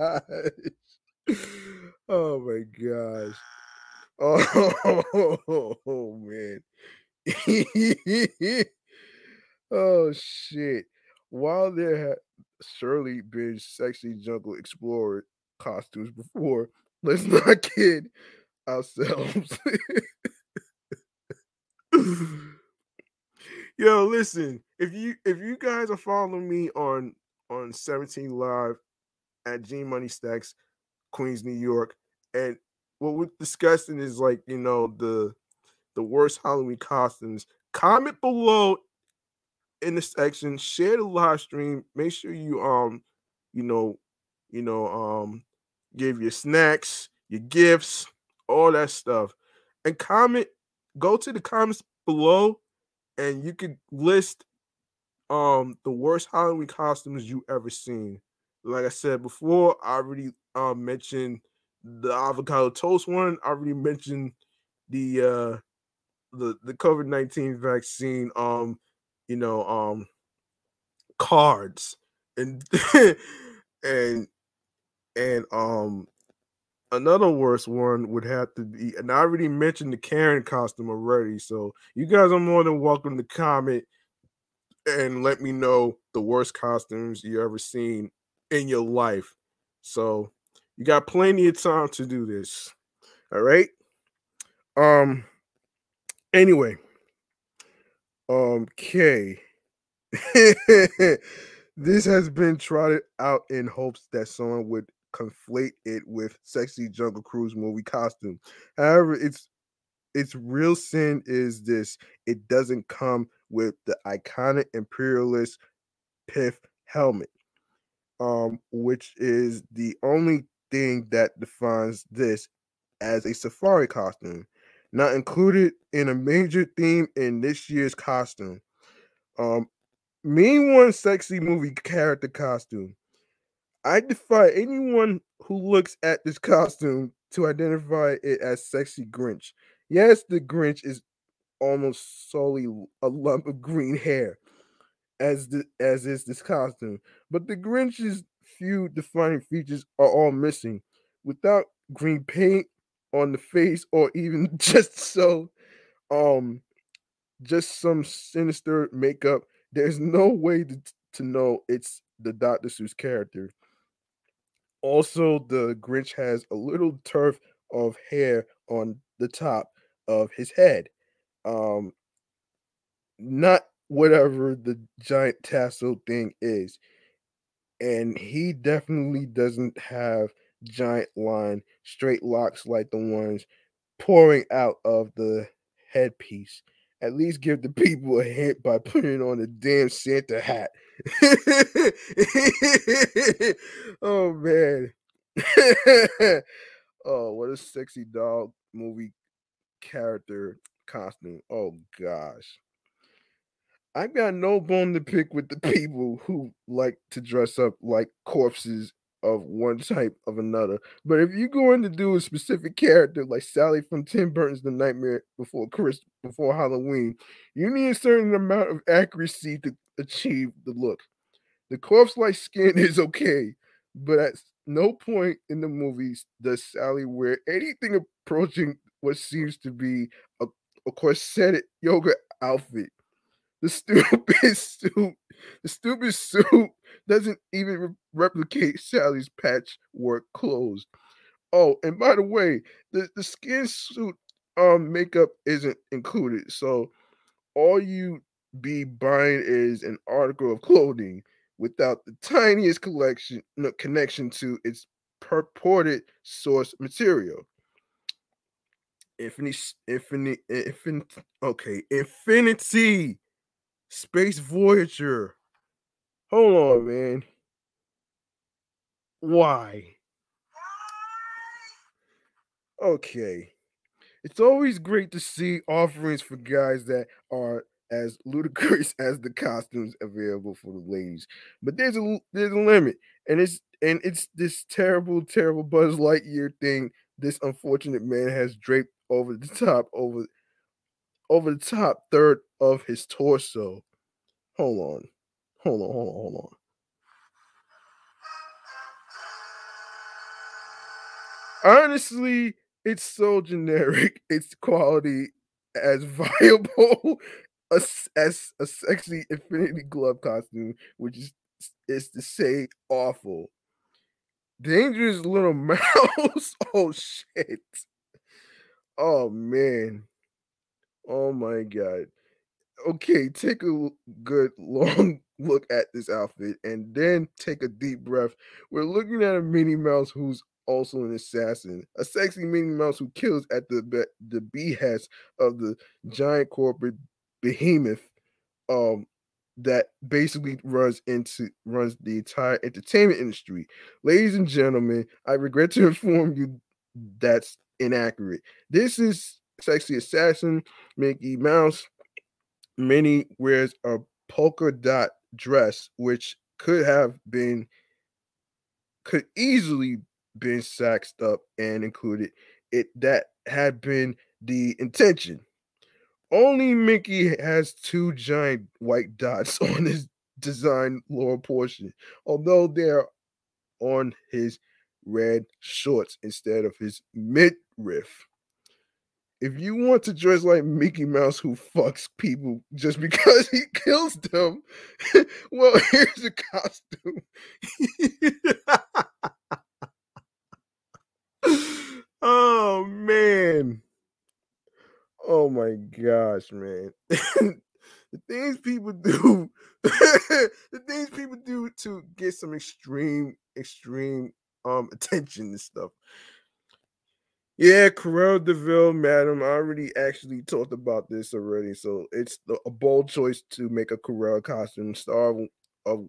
Oh my gosh. Oh, oh man. oh shit. While there had surely been sexy jungle explorer costumes before, let's not kid ourselves. Yo, listen, if you if you guys are following me on on 17 Live at G Money Stackz, Queens, New York, and what we're discussing is like, you know, the the worst Halloween costumes. Comment below in the section, share the live stream. Make sure you um, you know, you know, um, give your snacks, your gifts, all that stuff. And comment, go to the comments below and you could list um the worst Halloween costumes you ever seen. Like I said before, I already uh, mentioned the avocado toast one. I already mentioned the uh the the COVID nineteen vaccine. Um, you know, um, cards and and and um another worst one would have to be, and I already mentioned the Karen costume already. So you guys are more than welcome to comment and let me know the worst costumes you ever seen in your life. So you got plenty of time to do this. All right. Um anyway. Um K. this has been trotted out in hopes that someone would conflate it with sexy jungle cruise movie costume. However, it's its real sin is this it doesn't come with the iconic imperialist pith helmet um which is the only thing that defines this as a safari costume not included in a major theme in this year's costume um mean one sexy movie character costume I defy anyone who looks at this costume to identify it as sexy Grinch. Yes, the Grinch is almost solely a lump of green hair, as the as is this costume. But the Grinch's few defining features are all missing. Without green paint on the face, or even just so, um, just some sinister makeup, there's no way to, to know it's the Dr. Seuss character. Also, the Grinch has a little turf of hair on the top of his head. Um, not whatever the giant tassel thing is. And he definitely doesn't have giant line straight locks like the ones pouring out of the headpiece. At least give the people a hint by putting on a damn Santa hat. oh man. oh, what a sexy dog movie character costume. Oh gosh. I got no bone to pick with the people who like to dress up like corpses of one type of another. But if you're going to do a specific character like Sally from Tim Burton's The Nightmare Before Chris before Halloween, you need a certain amount of accuracy to achieve the look. The corpse-like skin is okay, but at no point in the movies does Sally wear anything approaching what seems to be a, corseted yoga outfit. The stupid suit, the stupid suit doesn't even re- replicate Sally's patchwork clothes. Oh, and by the way, the, the skin suit um makeup isn't included. So all you be buying is an article of clothing without the tiniest collection no, connection to its purported source material. Infinity, infinity, infinity. Okay, Infinity Space Voyager. Hold on, man. Why? Okay. It's always great to see offerings for guys that are as ludicrous as the costumes available for the ladies. But there's a there's a limit, and it's and it's this terrible, terrible Buzz Lightyear thing. This unfortunate man has draped over the top over over the top third of his torso. Hold on, hold on, hold on, hold on. Honestly, it's so generic. Its quality as viable as, as a sexy Infinity Glove costume, which is is to say awful. Dangerous little mouse. oh shit. Oh man. Oh my god. Okay, take a good long look at this outfit and then take a deep breath. We're looking at a Minnie Mouse who's also an assassin, a sexy Minnie Mouse who kills at the be- the behest of the giant corporate behemoth um that basically runs into runs the entire entertainment industry. Ladies and gentlemen, I regret to inform you that's inaccurate. This is sexy assassin Mickey Mouse. Minnie wears a polka dot dress, which could have been could easily been saxed up and included. It that had been the intention. Only Mickey has two giant white dots on his design lower portion, although they're on his red shorts instead of his midriff. If you want to dress like Mickey Mouse who fucks people just because he kills them, well, here's a costume. oh man. Oh my gosh, man. the things people do, the things people do to get some extreme, extreme um attention and stuff. Yeah, Cruella de Vil, madam. I already actually talked about this already. So it's the, a bold choice to make a Cruella costume star of,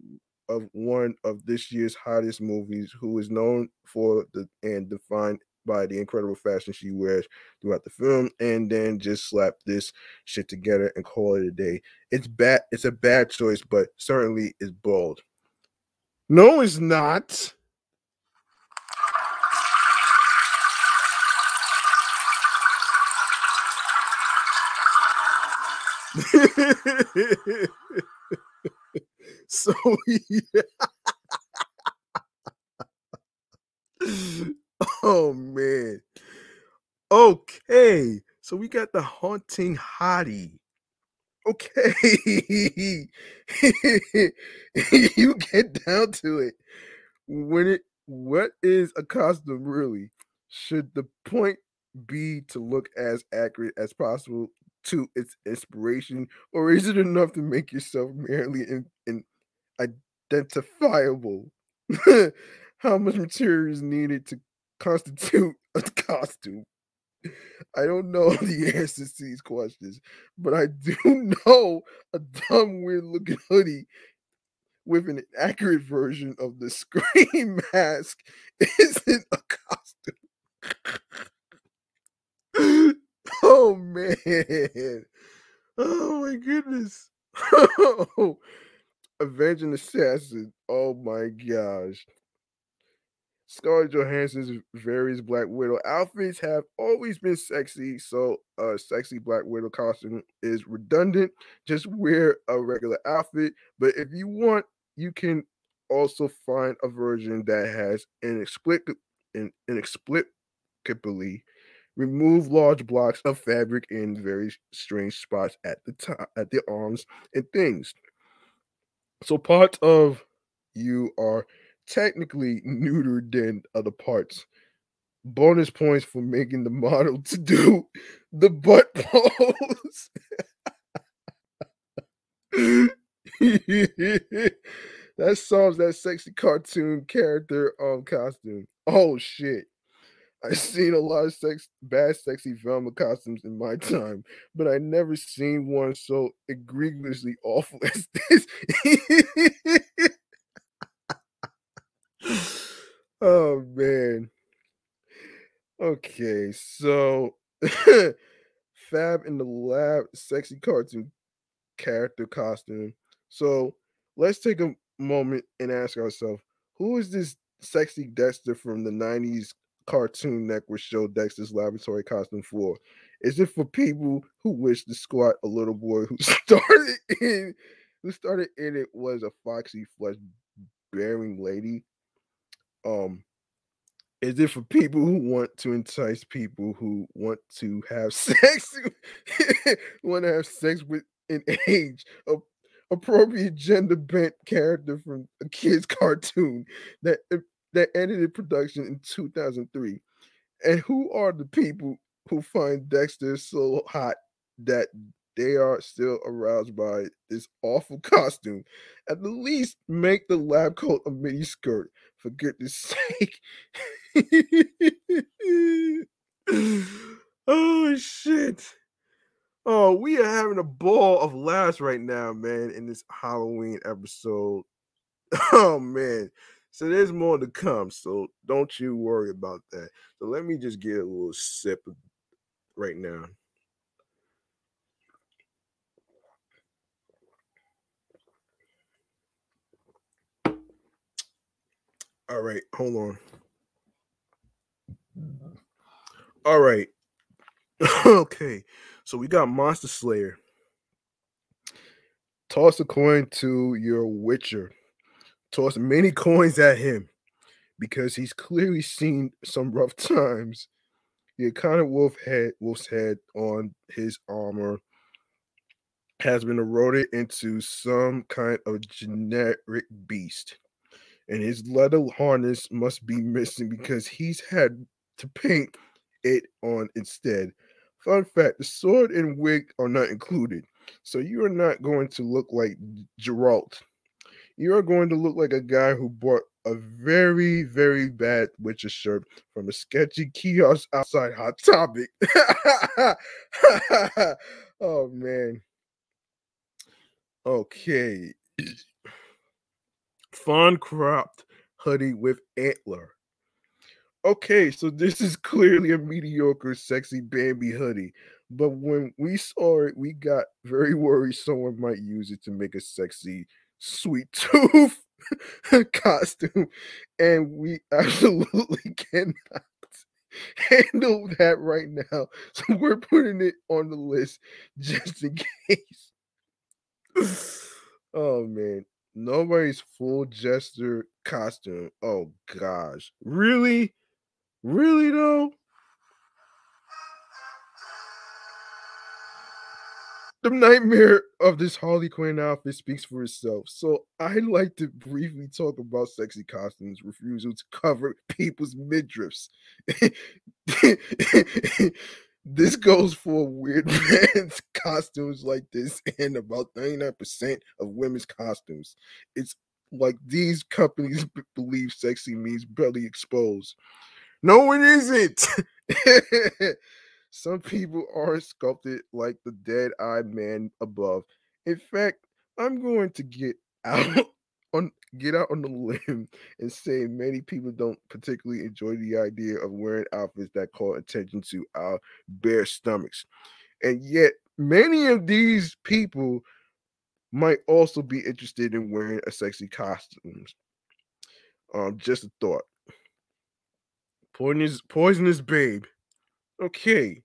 of one of this year's hottest movies, who is known for the and defined by the incredible fashion she wears throughout the film, and then just slap this shit together and call it a day. It's bad. It's a bad choice, but certainly is bold. No, it's not. so yeah. oh man. Okay. So we got the haunting hottie. Okay. you get down to it. When it what is a costume really? Should the point be to look as accurate as possible to its inspiration, or is it enough to make yourself merely in, in identifiable? How much material is needed to constitute a costume? I don't know the answers to these questions, but I do know a dumb, weird looking hoodie with an accurate version of the scream mask isn't a costume. Oh man. Oh my goodness. Avenging Assassin. Oh my gosh. Scarlett Johansson's various Black Widow outfits have always been sexy, so a sexy Black Widow costume is redundant. Just wear a regular outfit. But if you want, you can also find a version that has inexplic- inexplicably remove large blocks of fabric in very strange spots at the top, at the arms and things. So parts of you are technically neutered than other parts. Bonus points for making the model to do the butt pose. that solves that sexy cartoon character um costume. Oh shit. I've seen a lot of sex, bad, sexy Velma costumes in my time, but I never seen one so egregiously awful as this. oh man. Okay, so Fab in the lab, sexy cartoon character costume. So let's take a moment and ask ourselves, who is this sexy Dexter from the 90s cartoon neck network show Dexter's Laboratory costume for? Is it for people who wish to squat a little boy who started in who started in it was a foxy flesh bearing lady? Um Is it for people who want to entice people who want to have sex, want to have sex with an age appropriate gender bent character from a kid's cartoon that that ended production in 2003? And who are the people who find Dexter so hot that they are still aroused by this awful costume. At the least, make the lab coat a mini skirt, for goodness sake. oh, shit. Oh, we are having a ball of laughs right now, man, in this Halloween episode. Oh, man. So there's more to come. So don't you worry about that. So let me just get a little sip right now. All right, hold on. All right. okay. So we got Monster Slayer. Toss a coin to your Witcher. Toss many coins at him because he's clearly seen some rough times. The kind of wolf head, wolf's head on his armor has been eroded into some kind of generic beast and his leather harness must be missing because he's had to paint it on instead. Fun fact the sword and wig are not included, so you are not going to look like Geralt. You are going to look like a guy who bought a very, very bad Witcher shirt from a sketchy kiosk outside Hot Topic. oh, man. Okay fawn cropped hoodie with antler. Okay, so this is clearly a mediocre, sexy Bambi hoodie. But when we saw it, we got very worried someone might use it to make a sexy sweet tooth costume. And we absolutely cannot handle that right now. So we're putting it on the list just in case. oh man nobody's full jester costume. Oh gosh. Really? Really though? The nightmare of this Harley Quinn outfit speaks for itself. So I'd like to briefly talk about sexy costumes' refusal to cover people's midriffs. This goes for weird men's costumes like this and about 99% of women's costumes. It's like these companies believe sexy means belly exposed. No, it isn't. Some people are sculpted like the dead eyed man above. In fact, I'm going to get out on get out on the limb and say many people don't particularly enjoy the idea of wearing outfits that call attention to our bare stomachs. And yet many of these people might also be interested in wearing a sexy costumes. Um, just a thought. Poisonous, poisonous babe. Okay,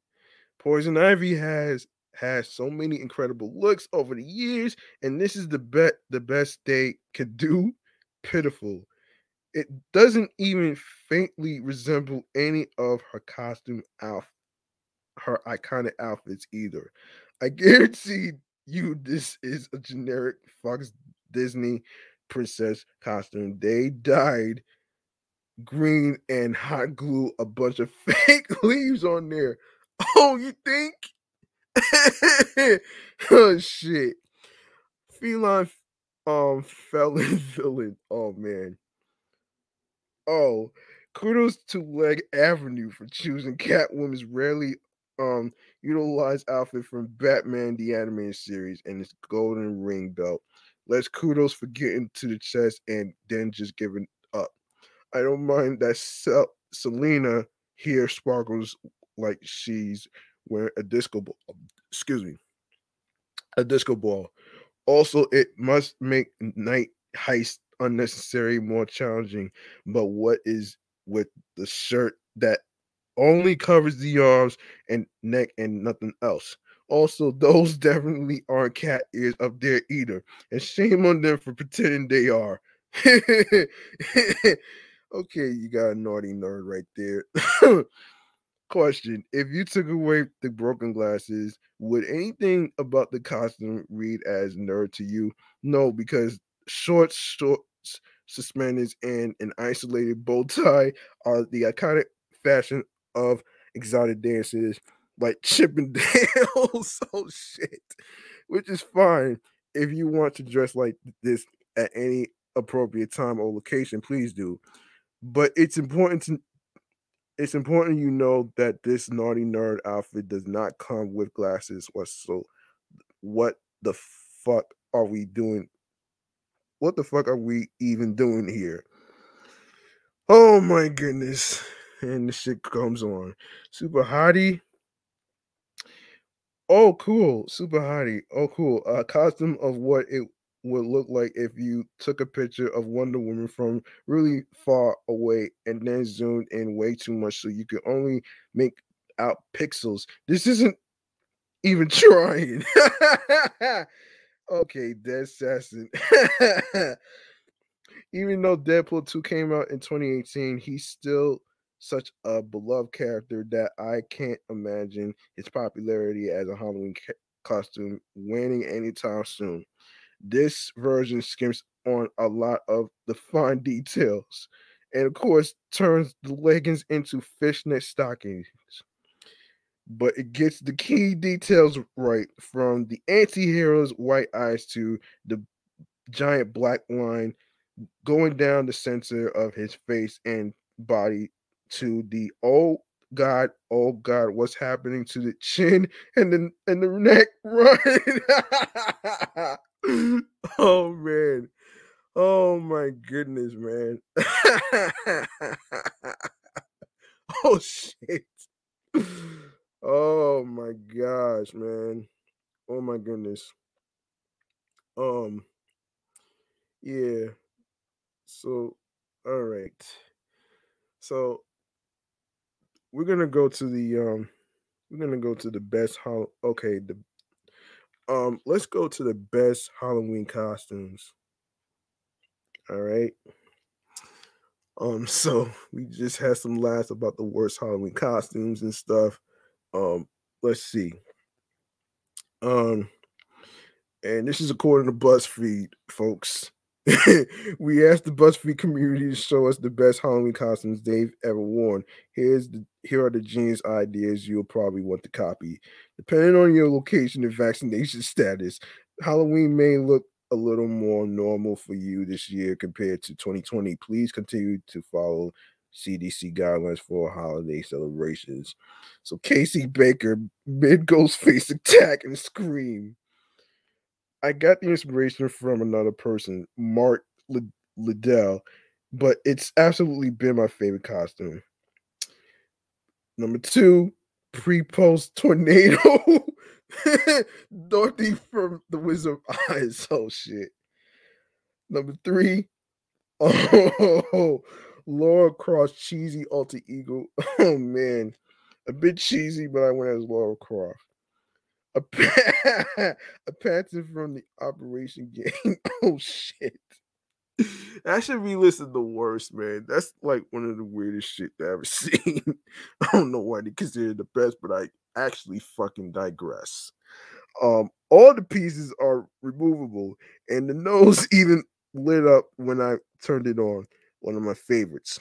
Poison Ivy has has so many incredible looks over the years, and this is the bet the best they could do. Pitiful. It doesn't even faintly resemble any of her costume outfit, her iconic outfits either. I guarantee you this is a generic Fox Disney princess costume. They dyed green and hot glue a bunch of fake leaves on there. Oh, you think? oh shit. Feline um felon villain. Oh man. Oh, kudos to Leg Avenue for choosing Catwoman's rarely um utilized outfit from Batman the animated series and its golden ring belt. Let's kudos for getting to the chest and then just giving. I don't mind that Sel- Selina here sparkles like she's wearing a disco ball. Um, excuse me, a disco ball. Also, it must make night heist unnecessary, more challenging. But what is with the shirt that only covers the arms and neck and nothing else? Also, those definitely aren't cat ears up there either. And shame on them for pretending they are. okay, you got a naughty nerd right there. Question: If you took away the broken glasses, would anything about the costume read as nerd to you? No, because shorts, shorts, suspenders, and an isolated bow tie are the iconic fashion of exotic dances like Chippendales. oh shit. Which is fine. If you want to dress like this at any appropriate time or location, please do. But it's important to it's important you know that this naughty nerd outfit does not come with glasses or so what the fuck are we doing? What the fuck are we even doing here? Oh my goodness. And the shit comes on. Super hottie. Oh cool. Super hottie. Oh cool. A costume of what it would look like if you took a picture of Wonder Woman from really far away and then zoomed in way too much so you could only make out pixels. This isn't even trying. okay, Dead Assassin. even though Deadpool 2 came out in 2018, he's still such a beloved character that I can't imagine his popularity as a Halloween ca- costume waning anytime soon. This version skims on a lot of the fine details and, of course, turns the leggings into fishnet stockings. But it gets the key details right from the anti hero's white eyes to the giant black line going down the center of his face and body to the oh god oh god what's happening to the chin and the and the neck right oh man. Oh my goodness, man. oh shit. Oh my gosh, man. Oh my goodness. Um yeah. So all right. So we're gonna go to the um we're gonna go to the best hol- okay the um, let's go to the best Halloween costumes. All right. Um, so we just had some laughs about the worst Halloween costumes and stuff. Um, let's see. Um, and this is according to BuzzFeed, folks. we asked the BuzzFeed community to show us the best Halloween costumes they've ever worn. Here's the here are the genius ideas you'll probably want to copy. Depending on your location and vaccination status, Halloween may look a little more normal for you this year compared to 2020. Please continue to follow CDC guidelines for holiday celebrations. So Casey Becker mid ghost face attack and scream. I got the inspiration from another person, Mark Liddell, but it's absolutely been my favorite costume. Number two, pre-post tornado. Dorothy from the Wizard of Oz. Oh shit. Number three, oh Laura Croft cheesy alter ego. Oh man. A bit cheesy, but I went as Laura Croft. A, a pattern from the Operation Game. Oh shit. I should be listed the worst, man. That's like one of the weirdest shit I've ever seen. I don't know why they consider it the best, but I actually fucking digress. Um, all the pieces are removable, and the nose even lit up when I turned it on. One of my favorites.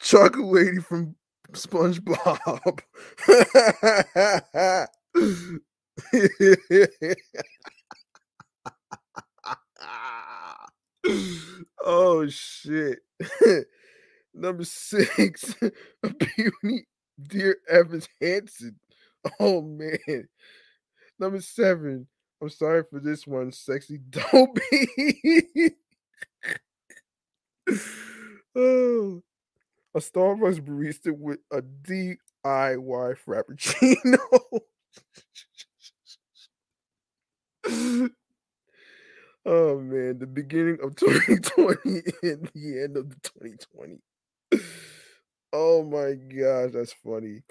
Chocolate Lady from SpongeBob. Ah. oh shit. Number six, Beauty Dear Evans Hansen. Oh man. Number seven, I'm sorry for this one, Sexy Dopey. oh, a Starbucks barista with a DIY Frappuccino. Oh man, the beginning of 2020 and the end of the 2020. Oh my gosh, that's funny.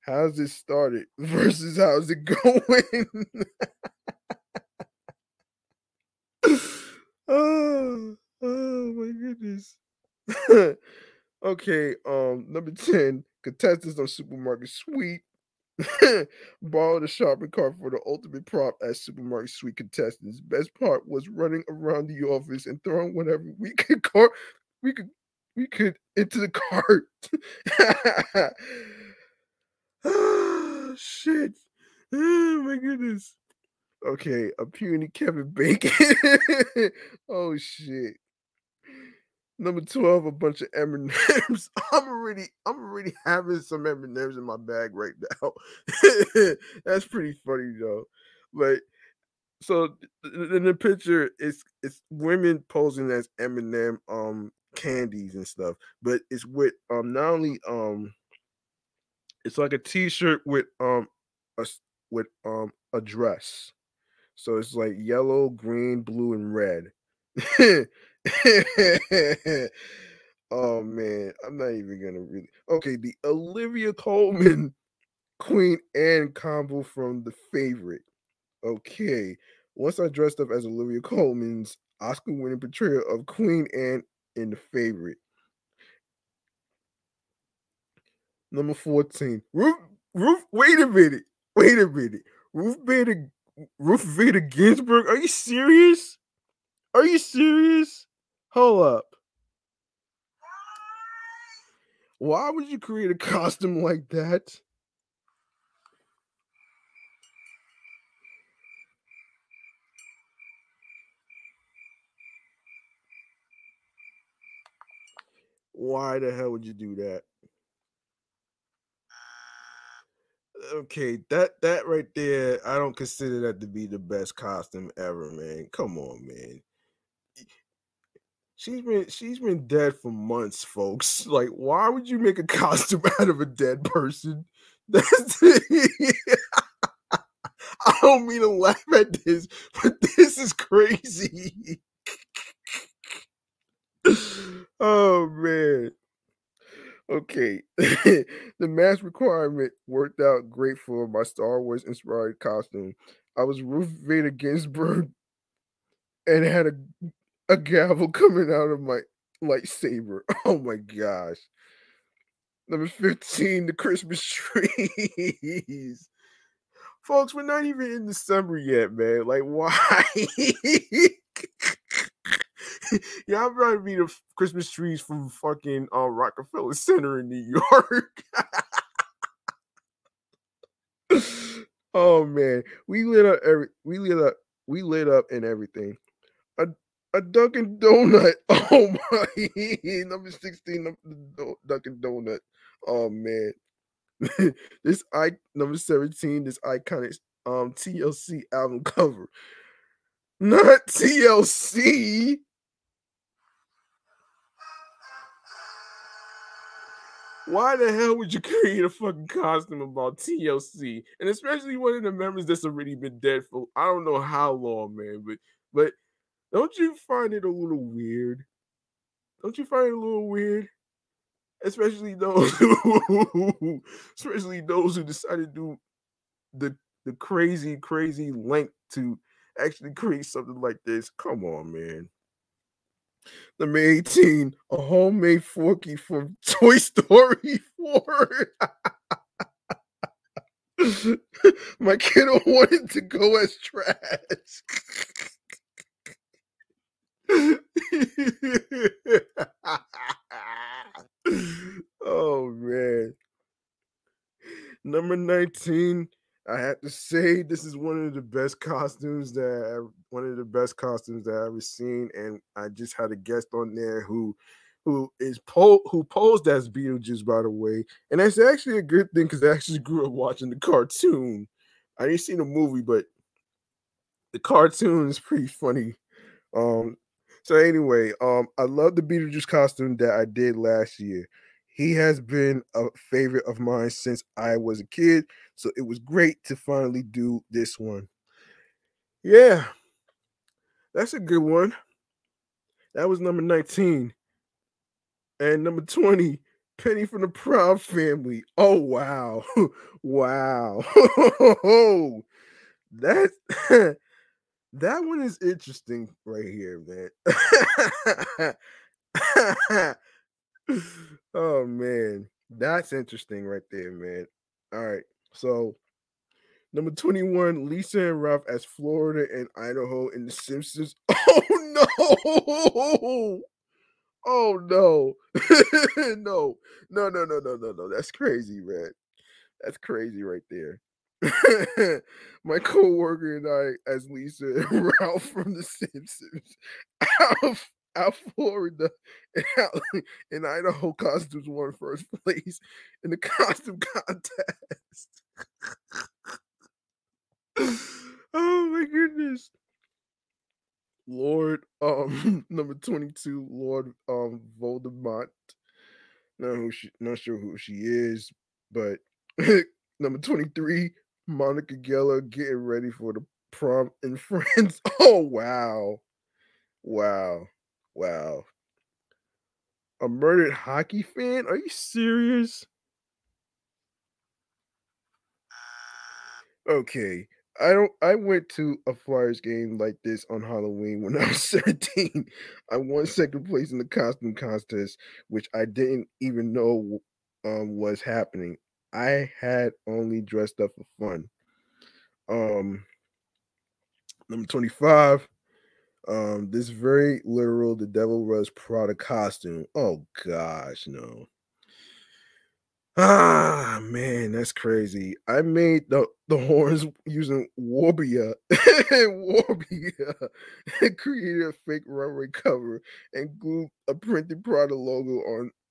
How's it started versus how's it going? oh, oh my goodness. okay, um, number 10, contestants on Supermarket Sweep. Borrow a shopping cart for the ultimate prop as Supermarket Sweep contestants. Best part was running around the office and throwing whatever we could cart we could we could into the cart. oh, shit. Oh my goodness. Okay, a puny Kevin Bacon. oh shit. Number 12, a bunch of M&Ms. I'm already, I'm already having some M&Ms in my bag right now. That's pretty funny though. Like, so in the picture, it's it's women posing as M&M um candies and stuff, but it's with um not only um it's like a t-shirt with um a with um a dress. So it's like yellow, green, blue, and red. oh man, I'm not even gonna really. Okay, the Olivia Colman Queen Anne combo from The Favorite. Okay, once I dressed up as Olivia Colman's Oscar-winning portrayal of Queen Anne in The Favorite. Number 14. Ruth, Ruth, wait a minute. Wait a minute. Ruth Bader Ruth Bader Ginsburg. Are you serious? Are you serious? Hold up. Why would you create a costume like that? Why the hell would you do that? Okay, that that right there, I don't consider that to be the best costume ever, man. Come on, man. She's been she's been dead for months, folks. Like, why would you make a costume out of a dead person? That's I don't mean to laugh at this, but this is crazy. oh man. Okay. the mask requirement worked out great for my Star Wars inspired costume. I was Ruth Bader Ginsburg and had a a gavel coming out of my lightsaber. Oh my gosh. Number 15, the Christmas trees. Folks, we're not even in December yet, man. Like, why? Y'all better be the Christmas trees from fucking uh, Rockefeller Center in New York. oh man, we lit up every we lit up we lit up and everything. A Dunkin' Donut. Oh my number 16 Dunkin' Donut. Oh man. this I number 17, this iconic um TLC album cover. Not TLC. Why the hell would you create a fucking costume about TLC? And especially one of the members that's already been dead for I don't know how long, man. But but don't you find it a little weird? Don't you find it a little weird? Especially those who especially those who decide to do the the crazy, crazy length to actually create something like this. Come on, man. Number 18, a homemade Forky from Toy Story 4. My kiddo wanted to go as trash. oh man. Number 19, I have to say this is one of the best costumes that one of the best costumes that I've ever seen, and I just had a guest on there who who is po- who posed as Beetlejuice, by the way, and that's actually a good thing because I actually grew up watching the cartoon. I didn't see the movie, but the cartoon is pretty funny. Um, so anyway, um, I love the Beetlejuice costume that I did last year. He has been a favorite of mine since I was a kid. So it was great to finally do this one. Yeah, that's a good one. That was number 19. And number 20, Penny from the Proud Family. Oh, wow. wow. that, that one is interesting right here, man. oh man, that's interesting right there, man. All right, so number twenty-one, Lisa and Ralph as Florida and Idaho in The Simpsons. Oh no! Oh no, no, no, no, no, no, no, no. That's crazy, man. That's crazy right there. My co-worker and I, as Lisa and Ralph from The Simpsons, out, out Florida and, in Idaho costumes won first place in the costume contest. oh my goodness. Lord, um, number 22, Lord um Voldemort. Not who she not sure who she is, but number 23, Monica Geller getting ready for the prom and friends. Oh wow. Wow. Wow. A murdered hockey fan? Are you serious? Okay. I don't I went to a Flyers game like this on Halloween when I was 17. I won second place in the costume contest, which I didn't even know um, was happening. I had only dressed up for fun. Um number 25. Um, this very literal the devil wears Prada costume. Oh gosh, no. Ah man, that's crazy. I made the, the horns using Worbia. Worbia created a fake runway cover and glued a printed Prada logo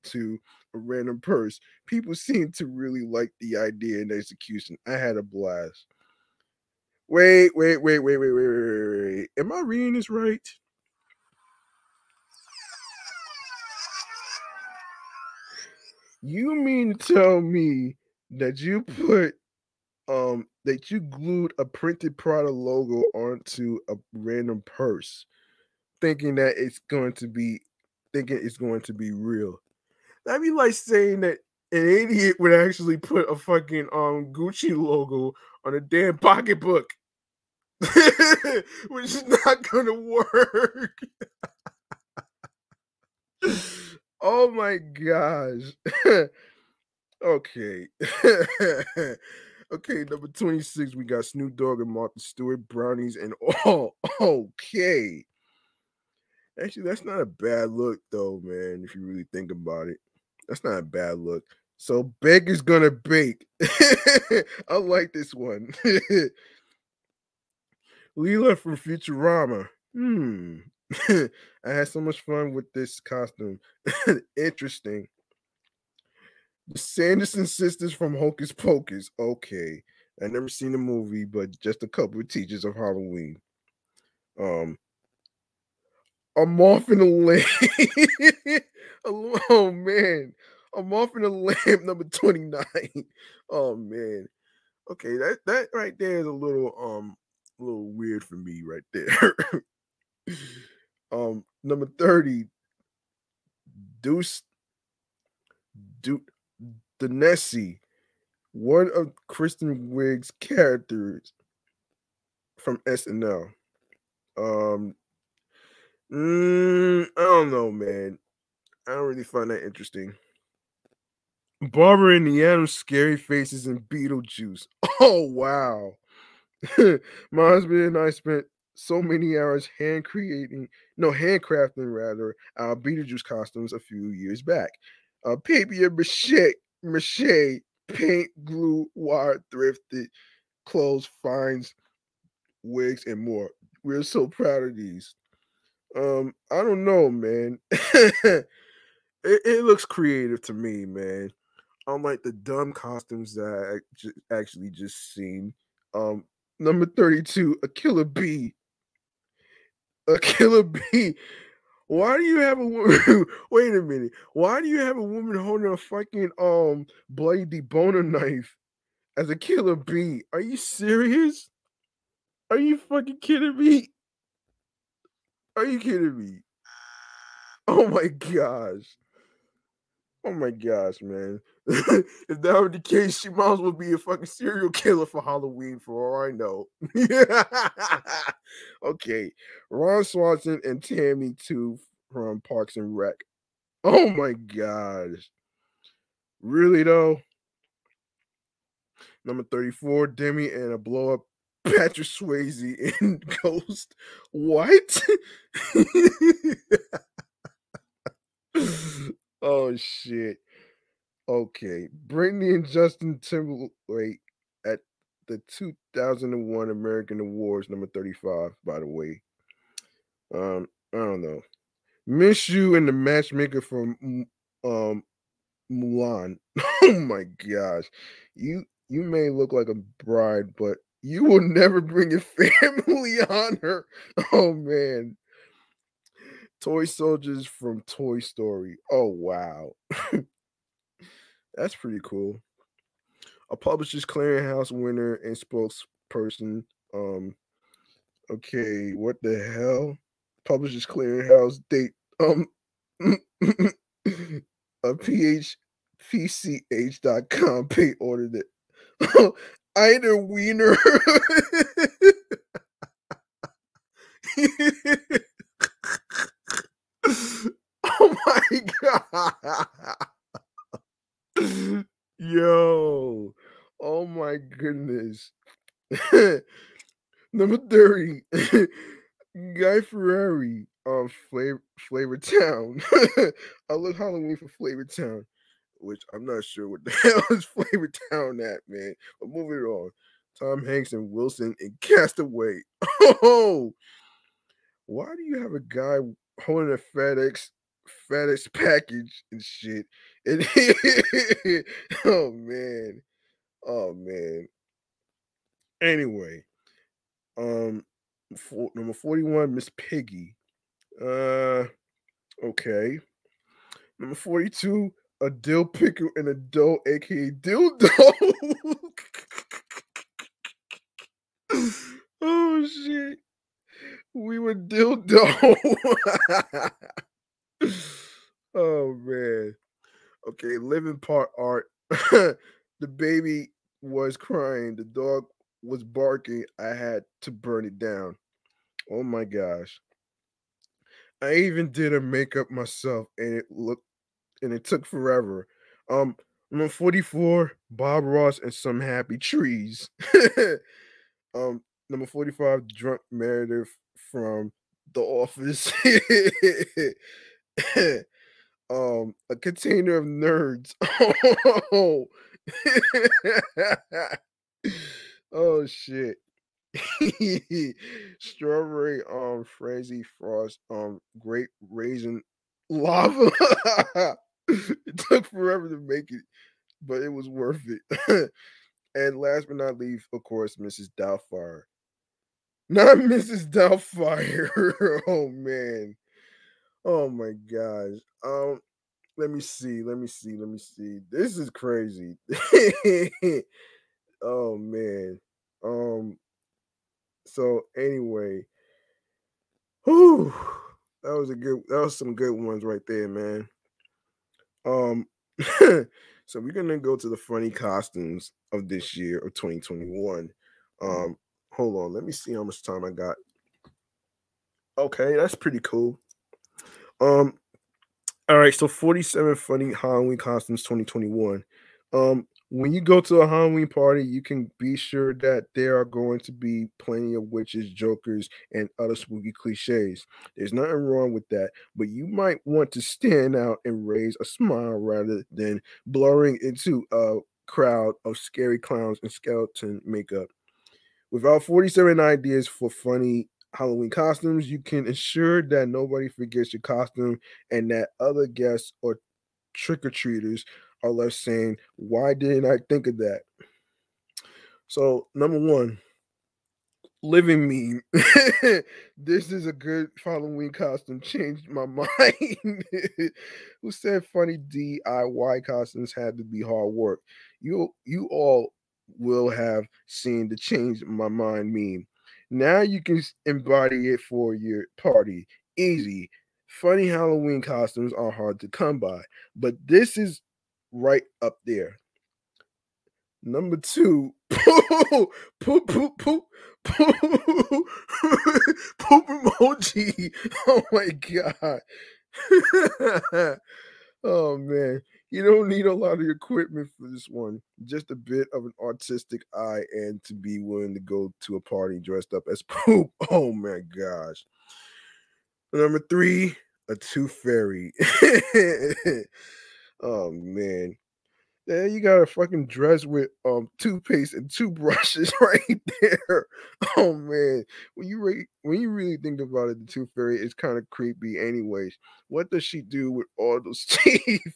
onto a random purse. People seem to really like the idea and execution. I had a blast. Wait, wait, wait, wait, wait, wait, wait, wait. Am I reading this right? You mean to tell me that you put um that you glued a printed Prada logo onto a random purse, thinking that it's going to be thinking it's going to be real. That'd be like saying that an idiot would actually put a fucking um Gucci logo on a damn pocketbook. Which is not gonna work. oh my gosh. okay. okay, number 26, we got Snoop Dogg and Martha Stewart, Brownies, and all. Okay. Actually, that's not a bad look, though, man, if you really think about it. That's not a bad look. So baker's gonna bake. I like this one. Leela from Futurama. Hmm. I had so much fun with this costume. Interesting. The Sanderson sisters from Hocus Pocus. Okay. I never seen the movie, but just a couple of teachers of Halloween. Um a moth in a lamp. oh man. A moth in a lamp number 29. Oh man. Okay, that that right there is a little um a little weird for me right there. um, number 30, Deuce Du Nessie, one of Kristen Wiig's characters from SNL. Um, mm, I don't know, man. I don't really find that interesting. Barbara and the Adams, Scary Faces, and Beetlejuice. Oh wow. my husband and I spent so many hours hand creating, no, handcrafting rather, our Beetlejuice costumes a few years back. Uh, papier mache, mache, paint, glue, wire, thrifted, clothes, finds, wigs, and more. We're so proud of these. Um, I don't know, man. it, it looks creative to me, man. Unlike the dumb costumes that I actually just seen. Um, Number 32, a killer bee. A killer bee. Why do you have a woman? Wait a minute. Why do you have a woman holding a fucking um bloody deboner knife as a killer bee? Are you serious? Are you fucking kidding me? Are you kidding me? Oh my gosh. Oh my gosh, man. if that were the case, she might as well be a fucking serial killer for Halloween, for all I know. okay. Ron Swanson and Tammy, too, from Parks and Rec. Oh my gosh. Really though? Number 34, Demi and a blow up Patrick Swayze in Ghost. What? Oh shit. Okay. Britney and Justin Timberlake at the 2001 American Awards, number 35, by the way. Um, I don't know. Miss you and the matchmaker from um Mulan. Oh my gosh. You you may look like a bride, but you will never bring your family on her. Oh man. Toy soldiers from Toy Story. Oh wow. That's pretty cool. A publisher's clearinghouse winner and spokesperson. Um okay, what the hell? Publishers Clearinghouse date um a ph pch.com pay ordered it. Either Wiener. oh my god. Yo. Oh my goodness. Number 30. Guy Fieri um Flavor Flavor Town. I look Halloween for Flavor Town, which I'm not sure what the hell is Flavor Town at, man. But moving on. Tom Hanks and Wilson in Castaway. Oh, why do you have a guy holding a FedEx FedEx package and shit? And oh man, oh man. Anyway, um, for, number 41, Miss Piggy. Uh okay. Number 42, a dill pickle and a dough, aka dildo. oh shit. We were dildo. oh man. Okay, living part art. the baby was crying. The dog was barking, I had to burn it down. Oh my gosh. I even did a makeup myself and it looked and it took forever. Um number 44, Bob Ross and some happy trees. um number 45, drunk Meredith from the office. um a container of nerds. Oh, Oh shit. Strawberry um frizzy frost um great raisin lava. it took forever to make it, but it was worth it. and last but not least, of course, Mrs. Doubtfire. Not Mrs. Doubtfire. oh man. Oh my gosh. Um, let me see. Let me see. Let me see. This is crazy. oh man. Um so anyway, whew, that was a good that was some good ones right there, man. Um so we're gonna go to the funny costumes of this year of 2021. Um hold on, let me see how much time I got. Okay, that's pretty cool. Um all right, so 47 funny Halloween costumes 2021. Um when you go to a Halloween party, you can be sure that there are going to be plenty of witches, jokers, and other spooky cliches. There's nothing wrong with that, but you might want to stand out and raise a smile rather than blurring into a crowd of scary clowns and skeleton makeup. Without 47 ideas for funny Halloween costumes, you can ensure that nobody forgets your costume and that other guests or trick or treaters are left saying, Why didn't I think of that? So, number one, living meme. this is a good Halloween costume. Changed my mind. Who said funny DIY costumes had to be hard work? You you all will have seen the change my mind meme. Now you can embody it for your party. Easy. Funny Halloween costumes are hard to come by, but this is right up there. Number two, poop, poop, poop, poop, poop, poop emoji. Oh my god. Oh man, you don't need a lot of equipment for this one. Just a bit of an artistic eye and to be willing to go to a party dressed up as poop. Oh my gosh. Number three, a tooth fairy. oh man. Yeah, you got a fucking dress with um toothpaste and toothbrushes right there. Oh man, when you re- when you really think about it, the tooth fairy is kind of creepy. Anyways, what does she do with all those teeth?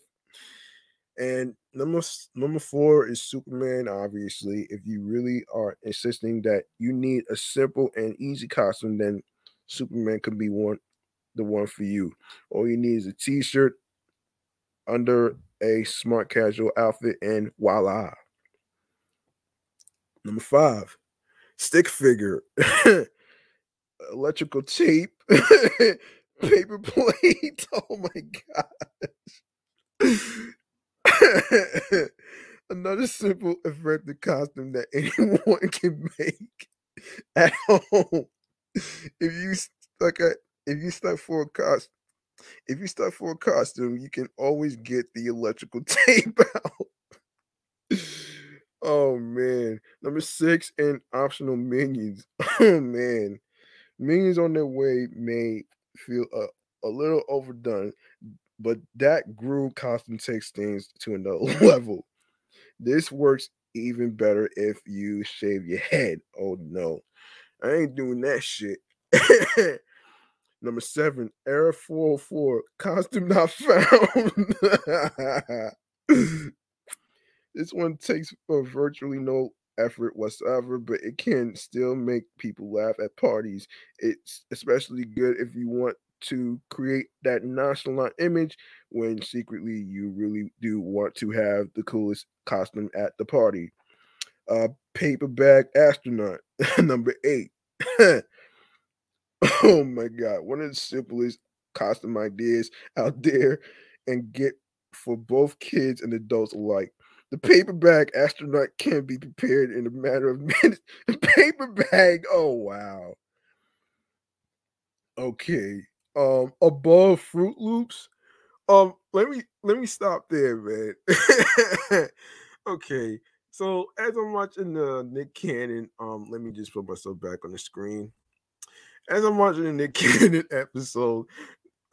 And number number four is Superman. Obviously, if you really are insisting that you need a simple and easy costume, then Superman could be one the one for you. All you need is a t-shirt under a smart casual outfit, and voila. Number five, stick figure, electrical tape, paper plate. Oh my gosh. Another simple, effective costume that anyone can make at home. If you stuck uh, at if you stuck for a costume if you stuck for a costume, you can always get the electrical tape out. oh man. Number six and optional minions. Oh man. Minions on their way may feel a, a little overdone, but that Gru costume takes things to another level. This works even better if you shave your head. Oh no. I ain't doing that shit. Number seven, Error 404, costume not found. this one takes virtually no effort whatsoever, but it can still make people laugh at parties. It's especially good if you want to create that nonchalant image when secretly you really do want to have the coolest costume at the party. Uh, paper bag astronaut, number eight. Oh my god, one of the simplest costume ideas out there and get for both kids and adults alike. The paper bag astronaut can be prepared in a matter of minutes. paper bag, oh wow. Okay. Um above Froot Loops. Um let me let me stop there, man. okay. So as I'm watching the Nick Cannon, um, let me just put myself back on the screen as I'm watching the Nick Cannon episode,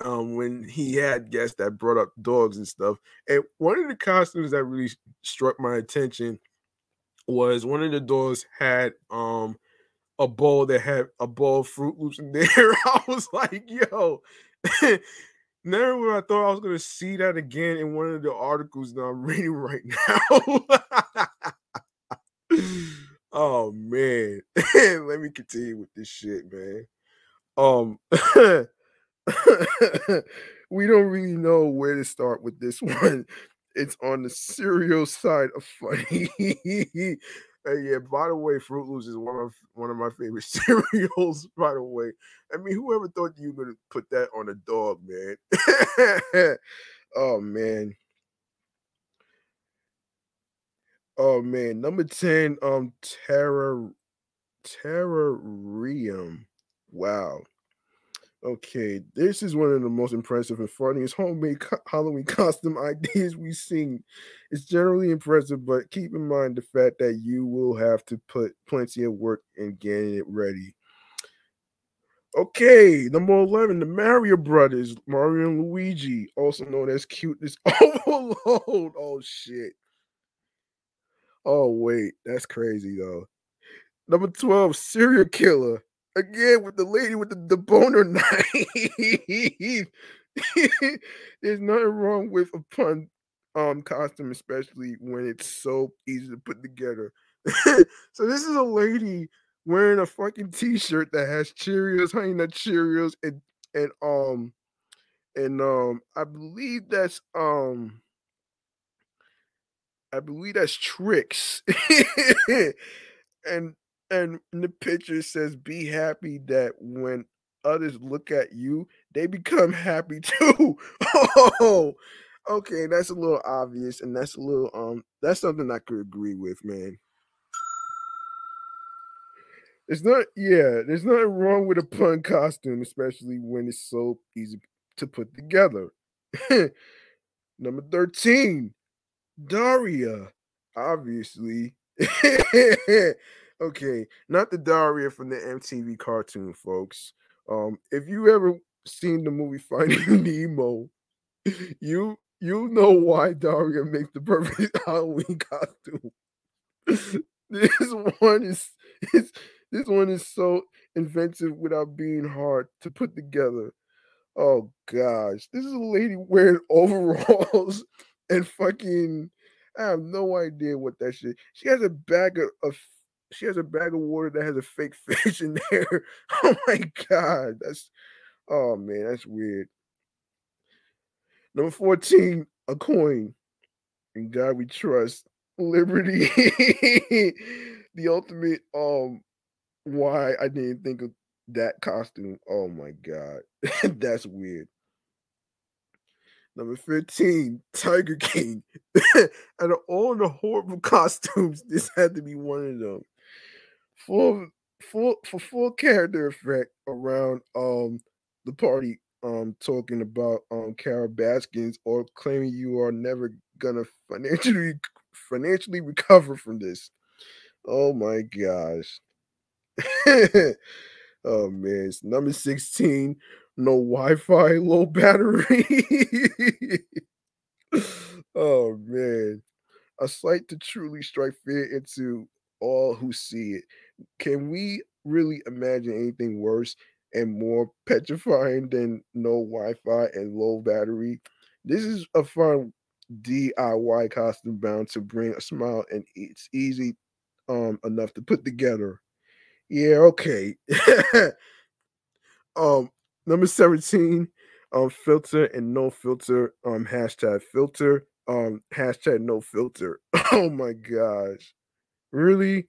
um, when he had guests that brought up dogs and stuff, and one of the costumes that really struck my attention was one of the dogs had um a bowl that had a bowl of Froot Loops in there. I was like, yo. Never would I thought I was gonna see that again in one of the articles that I'm reading right now. oh man. Let me continue with this shit, man. Um, we don't really know where to start with this one. It's on the serial side of funny. Uh, yeah, by the way, Froot Loops is one of one of my favorite cereals. By the way, I mean, whoever thought you were gonna put that on a dog, man? oh man, oh man. Number ten, um, Terror, Terrarium. Wow. Okay, this is one of the most impressive and funniest homemade co- Halloween costume ideas we've seen. It's generally impressive, but keep in mind the fact that you will have to put plenty of work in getting it ready. Okay, number 11, the Mario Brothers, Mario and Luigi, also known as Cuteness Overload. Oh, shit. Oh, wait, that's crazy, though. Number 12, Serial Killer again with the lady with the, the boner knife. There's nothing wrong with a pun um costume, especially when it's so easy to put together. so this is a lady wearing a fucking t-shirt that has Cheerios, honey nut Cheerios, and and um and um I believe that's um I believe that's Trix. and and the picture says, "Be happy that when others look at you, they become happy too." oh, okay, that's a little obvious, and that's a little um, that's something I could agree with, man. It's not, yeah, there's nothing wrong with a pun costume, especially when it's so easy to put together. Number 13, Daria. Obviously. okay, not the Daria from the MTV cartoon, folks. Um, if you ever seen the movie Finding Nemo, you you know why Daria makes the perfect Halloween costume. this one is, is this one is so inventive without being hard to put together. Oh gosh, this is a lady wearing overalls and fucking. I have no idea what that shit. She has a bag of, of she has a bag of water that has a fake fish in there. Oh my god, that's oh man, that's weird. Number 14, a coin. In God we trust. Liberty. the ultimate um why I didn't think of that costume. Oh my god. That's weird. Number 15, Tiger King. Out of all the horrible costumes, this had to be one of them. Full full for full character effect around um the party um talking about um Carole Baskins or claiming you are never gonna financially financially recover from this. Oh my gosh. oh man, it's number 16. No Wi-Fi, low battery. oh man. A sight to truly strike fear into all who see it. Can we really imagine anything worse and more petrifying than no Wi-Fi and low battery? This is a fun DIY costume bound to bring a smile and it's easy um enough to put together. Yeah, okay. um number 17, um filter and no filter, um hashtag filter, um hashtag no filter. Oh my gosh. Really?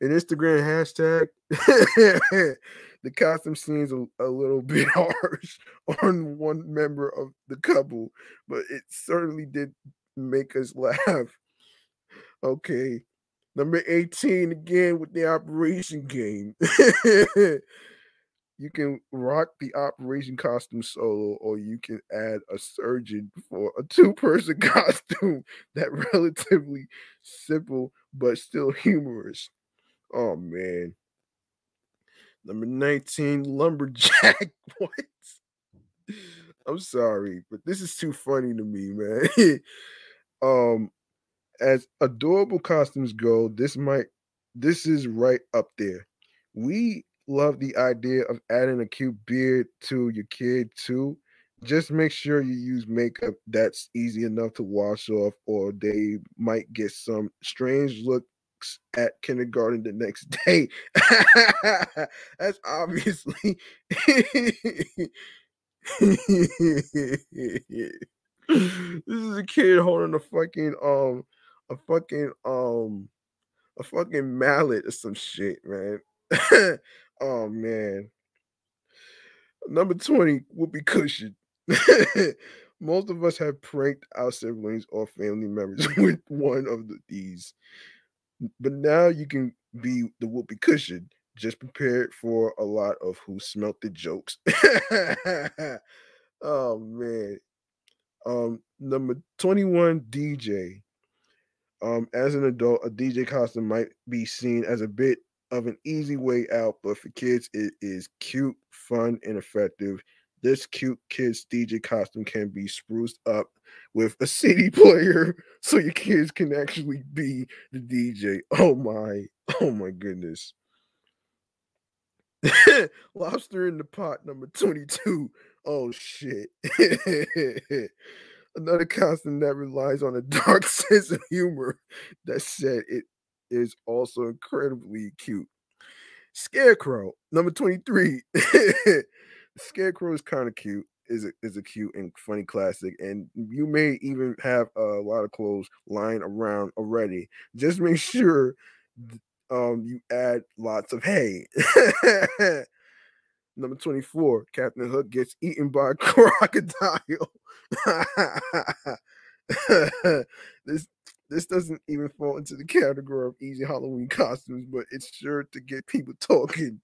An Instagram hashtag the costume seems a, a, little bit harsh on one member of the couple, but it certainly did make us laugh. Okay. Number 18 again with the operation game. you can rock the operation costume solo, or you can add a surgeon for a two-person costume that relatively simple but still humorous. Oh man. Number 19, Lumberjack. what? I'm sorry, but this is too funny to me, man. um, as adorable costumes go, this might this is right up there. We love the idea of adding a cute beard to your kid too. Just make sure you use makeup that's easy enough to wash off, or they might get some strange look at kindergarten the next day. That's obviously this is a kid holding a fucking um a fucking um a fucking mallet or some shit, man. oh man. Number 20 whoopee cushion. Most of us have pranked our siblings or family members with one of the, these. But now you can be the whoopee cushion. Just prepared for a lot of who smelt the jokes. oh man. Um, number 21 DJ. Um, as an adult, a DJ costume might be seen as a bit of an easy way out, but for kids, it is cute, fun, and effective. This cute kids DJ costume can be spruced up with a CD player so your kids can actually be the DJ. Oh my, oh my goodness. Lobster in the pot number 22. Oh shit. Another costume that relies on a dark sense of humor. That said, it is also incredibly cute. Scarecrow number 23. Scarecrow is kind of cute. Is a, is a cute and funny classic, and you may even have a lot of clothes lying around already. Just make sure um, you add lots of hay. Number 24, Captain Hook gets eaten by a crocodile. this this doesn't even fall into the category of easy Halloween costumes, but it's sure to get people talking.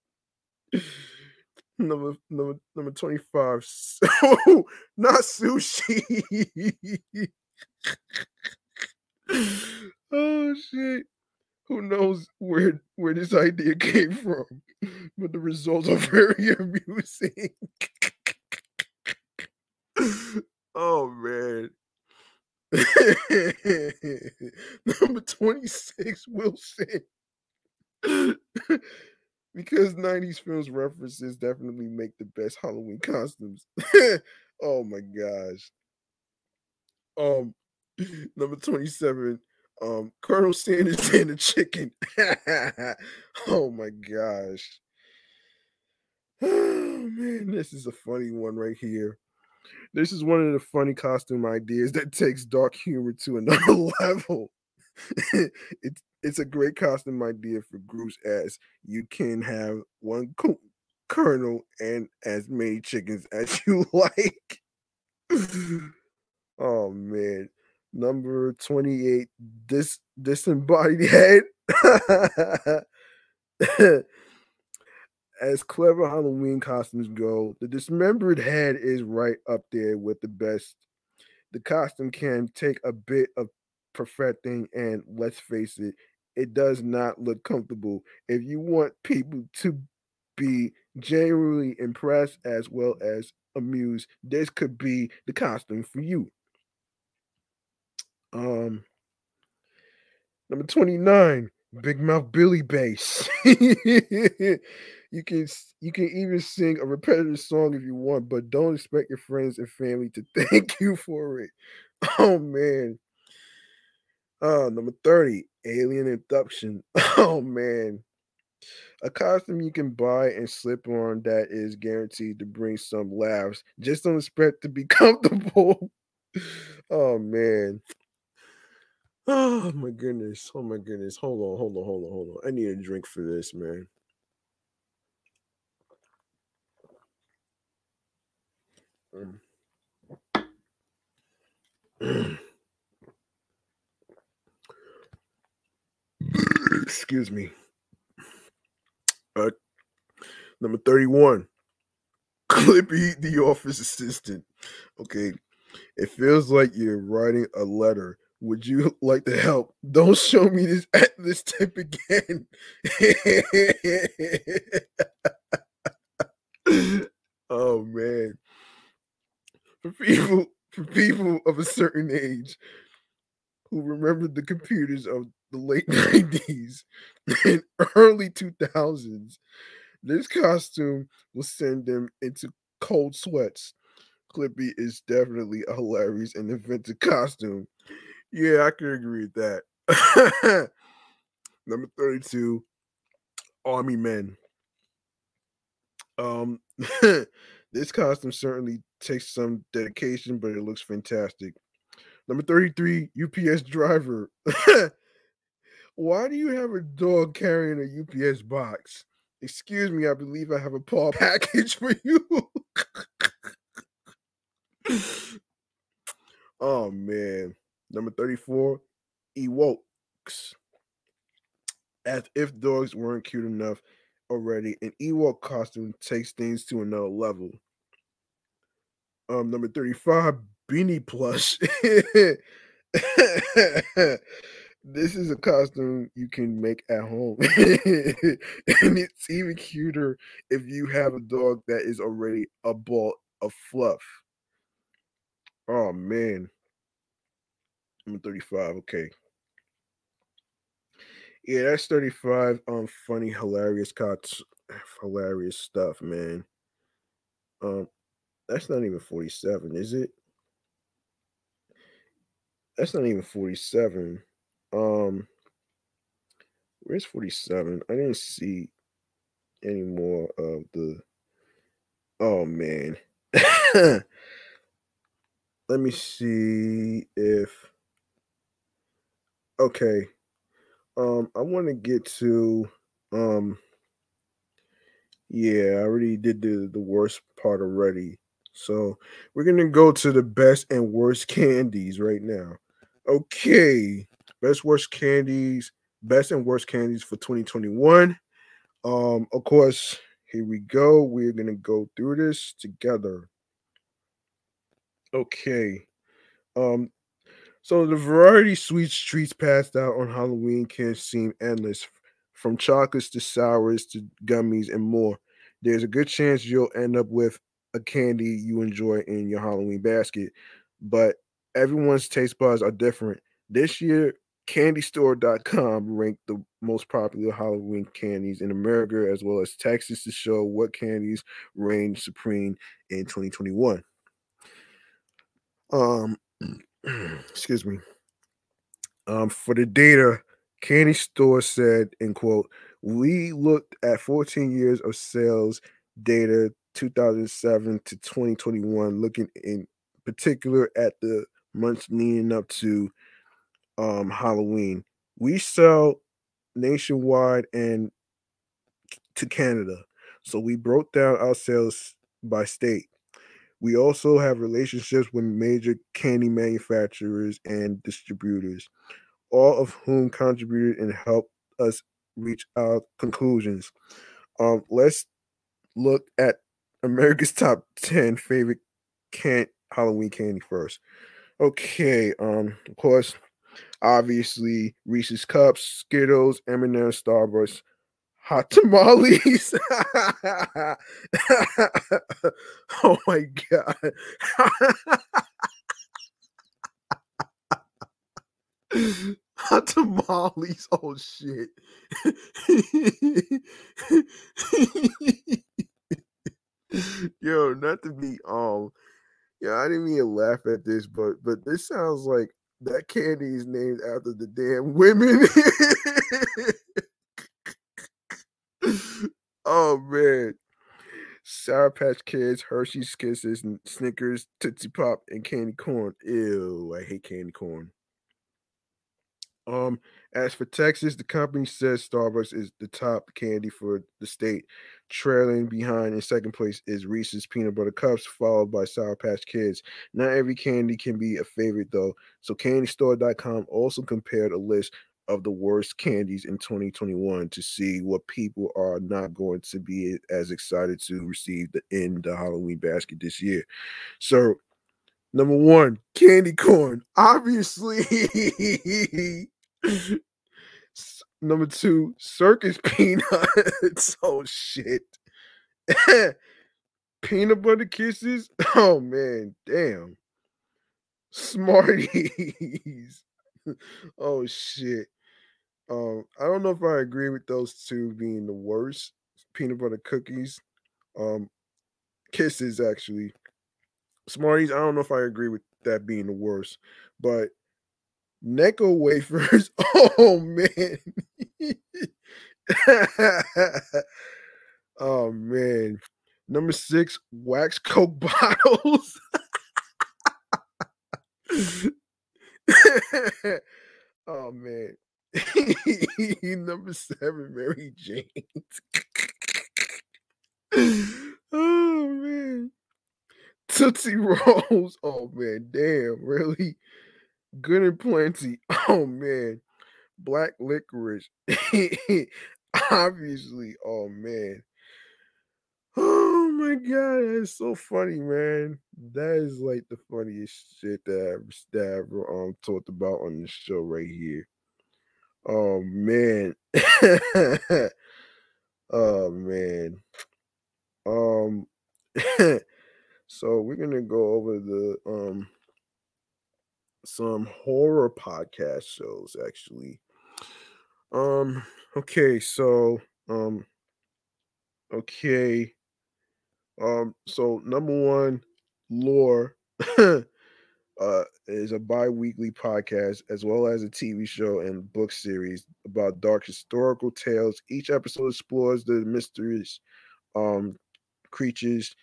Number number number 25. Oh, not sushi. oh shit. Who knows where where this idea came from? But the results are very amusing. oh man. Number 26, Wilson. Because 90s films references definitely make the best Halloween costumes. oh my gosh. Um number 27, um Colonel Sanders and the chicken. oh my gosh. Oh man, this is a funny one right here. This is one of the funny costume ideas that takes dark humor to another level. it's it's a great costume idea for groups as you can have one co- colonel and as many chickens as you like. oh man. Number 28, this disembodied head. as clever Halloween costumes go, the dismembered head is right up there with the best. The costume can take a bit of perfecting, and let's face it, it does not look comfortable. If you want people to be genuinely impressed as well as amused, this could be the costume for you. Um, number 29, Big Mouth Billy bass. you can you can even sing a repetitive song if you want, but don't expect your friends and family to thank you for it. Oh man. Uh, number 30, Alien Abduction. Oh man. A costume you can buy and slip on that is guaranteed to bring some laughs. Just don't expect to be comfortable. oh man. Oh my goodness. Oh my goodness. Hold on, hold on, hold on, hold on. I need a drink for this, man. Mm. Excuse me. Uh, number 31. Clippy, the office assistant. Okay. It feels like you're writing a letter. Would you like to help? Don't show me this at this tip again. oh man. For people for people of a certain age who remember the computers of the late 90s and early 2000s, this costume will send them into cold sweats. Clippy is definitely a hilarious and inventive costume. Yeah, I can agree with that. Number 32, Army Men. Um, this costume certainly takes some dedication, but it looks fantastic. Number 33, UPS driver. Why do you have a dog carrying a UPS box? Excuse me, I believe I have a paw package for you. oh man. Number 34, Ewoks. As if dogs weren't cute enough already, an Ewok costume takes things to another level. Um, number 35, Beanie Plush. this is a costume you can make at home. and it's even cuter if you have a dog that is already a ball of fluff. Oh man. I'm 35. Okay. Yeah, that's 35. Um, funny, hilarious cuts, hilarious stuff, man. Um, that's not even 47, is it? That's not even 47. Um, where's 47? I didn't see any more of the. Oh man. Let me see if. Okay. Um, I want to get to. Um. Yeah, I already did the the worst part already. So we're gonna go to the best and worst candies right now. Okay, best worst candies, best and worst candies for 2021. Um, of course, Here we go. We're gonna go through this together. Okay. Um, so the variety sweets treats passed out on Halloween can seem endless, from chocolates to sours to gummies and more. There's a good chance you'll end up with a candy you enjoy in your Halloween basket, but everyone's taste buds are different. This year, candystore.com ranked the most popular Halloween candies in America as well as Texas to show what candies reign supreme in 2021. Um excuse me. Um for the data, Candy Store said in quote, we looked at 14 years of sales data 2007 to 2021 looking in particular at the months leading up to um, Halloween. We sell nationwide and to Canada. So we broke down our sales by state. We also have relationships with major candy manufacturers and distributors, all of whom contributed and helped us reach our conclusions. Um, let's look at America's top 10 favorite can Halloween candy first. Okay, um, of course, obviously Reese's Cups, Skittles, M&M, Starburst, hot tamales. oh my god. hot tamales. Oh shit. Yo, not to be um yeah, I didn't mean to laugh at this, but but this sounds like that candy is named after the damn women. oh man. Sour Patch Kids, Hershey's Kisses, Snickers, Tootsie Pop, and candy corn. Ew, I hate candy corn. Um, as for Texas, the company says Starbucks is the top candy for the state. Trailing behind in second place is Reese's Peanut Butter Cups, followed by Sour Patch Kids. Not every candy can be a favorite though. So CandyStore.com also compared a list of the worst candies in 2021 to see what people are not going to be as excited to receive the, in the Halloween basket this year. So Number one, candy corn. Obviously, Number two, circus peanuts. oh shit. Peanut butter kisses. Oh man, damn. Smarties. oh shit. Um, I don't know if I agree with those two being the worst. Peanut butter cookies. Um, kisses actually. Smarties, I don't know if I agree with that being the worst, but Necco wafers. Oh man. oh man. Number six, wax coke bottles. oh man. Number seven, Mary Jane. oh man. Tootsie Rolls. Oh man, damn, really? Good and plenty. Oh man. Black licorice. Obviously. Oh man. Oh my god, that's so funny, man. That is like the funniest shit that I ever, ever um talked about on the show right here. Oh man. oh man. Um so we're gonna go over the um some horror podcast shows actually. Um okay, so um okay. Um so number 1 Lore uh is a bi-weekly podcast as well as a TV show and book series about dark historical tales. Each episode explores the mysteries um creatures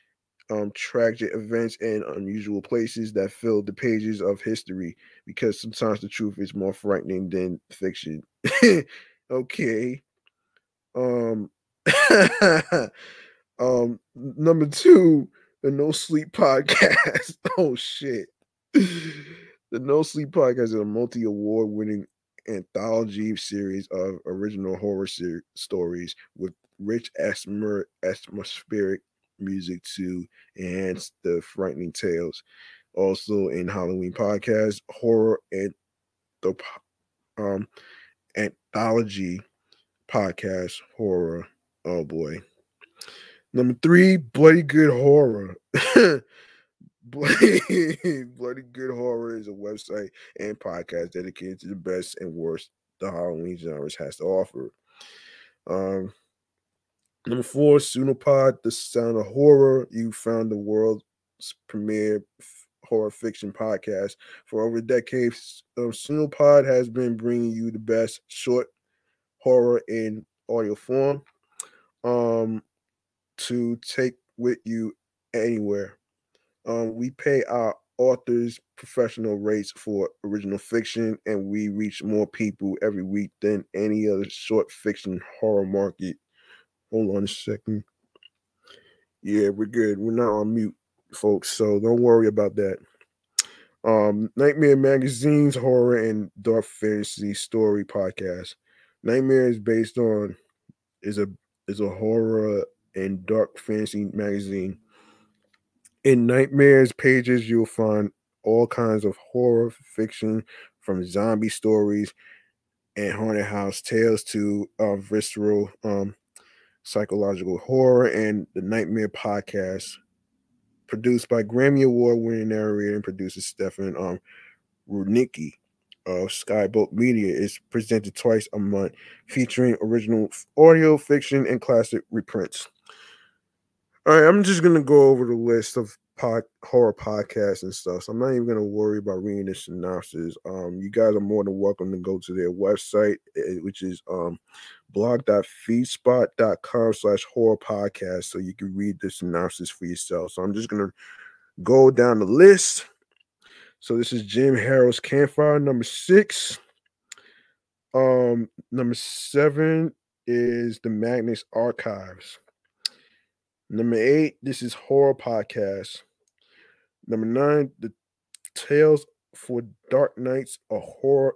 um, tragic events and unusual places that fill the pages of history because sometimes the truth is more frightening than fiction. okay. Um um number 2, the No Sleep podcast. oh shit. The No Sleep podcast is a multi-award winning anthology series of original horror ser- stories with rich atmospheric music to enhance the frightening tales. Also in Halloween podcast, horror and the um anthology podcast horror. Oh boy. Number three, bloody good horror. bloody, bloody good horror is a website and podcast dedicated to the best and worst the Halloween genres has to offer. Um, number four, Pseudopod, the sound of horror. You found the world's premier horror fiction podcast for over decades. Um, Pseudopod has been bringing you the best short horror in audio form um, to take with you anywhere. Um, we pay our authors professional rates for original fiction, and we reach more people every week than any other short fiction horror market. Hold on a second. Yeah, we're good. We're not on mute, folks, so don't worry about that. Um, Nightmare Magazine's horror and dark fantasy story podcast. Nightmare is based on is a is a horror and dark fantasy magazine. In Nightmare's pages, you'll find all kinds of horror fiction from zombie stories and haunted house tales to uh, visceral um, psychological horror and the Nightmare podcast, produced by Grammy Award winning narrator and producer Stefan um, Rudnicki of Skyboat Media is presented twice a month, featuring original audio fiction and classic reprints. All right, I'm just gonna go over the list of pod, horror podcasts and stuff. So I'm not even gonna worry about reading the synopsis. Um, you guys are more than welcome to go to their website, eh, which is um blog.feedspot.com slash horror podcast, so you can read the synopsis for yourself. So I'm just gonna go down the list. So this is Jim Harold's Campfire number six. Um, number seven is the Magnus Archives. Number eight, this is Horror Podcast. Number nine, the Tales for Dark Nights, a horror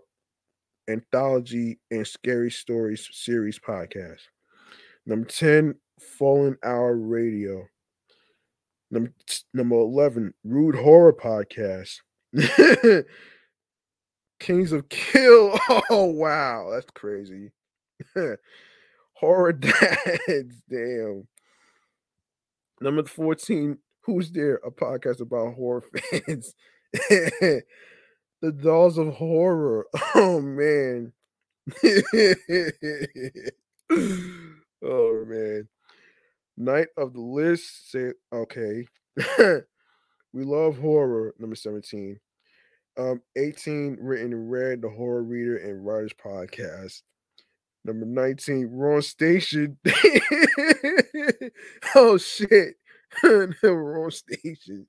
anthology and scary stories series podcast. Number 10, Fallen Hour Radio. Number, number 11, Rude Horror Podcast. Kings of Kill. Oh, wow. That's crazy. Horror Dads. Damn. Number 14, Who's There? A podcast about horror fans. the Dolls of Horror. Oh, man. oh, man. Night of the List. Say, okay. we love horror. Number 17. Um, 18, written in red, the horror reader and writers podcast. Number 19, wrong station. oh shit. wrong station.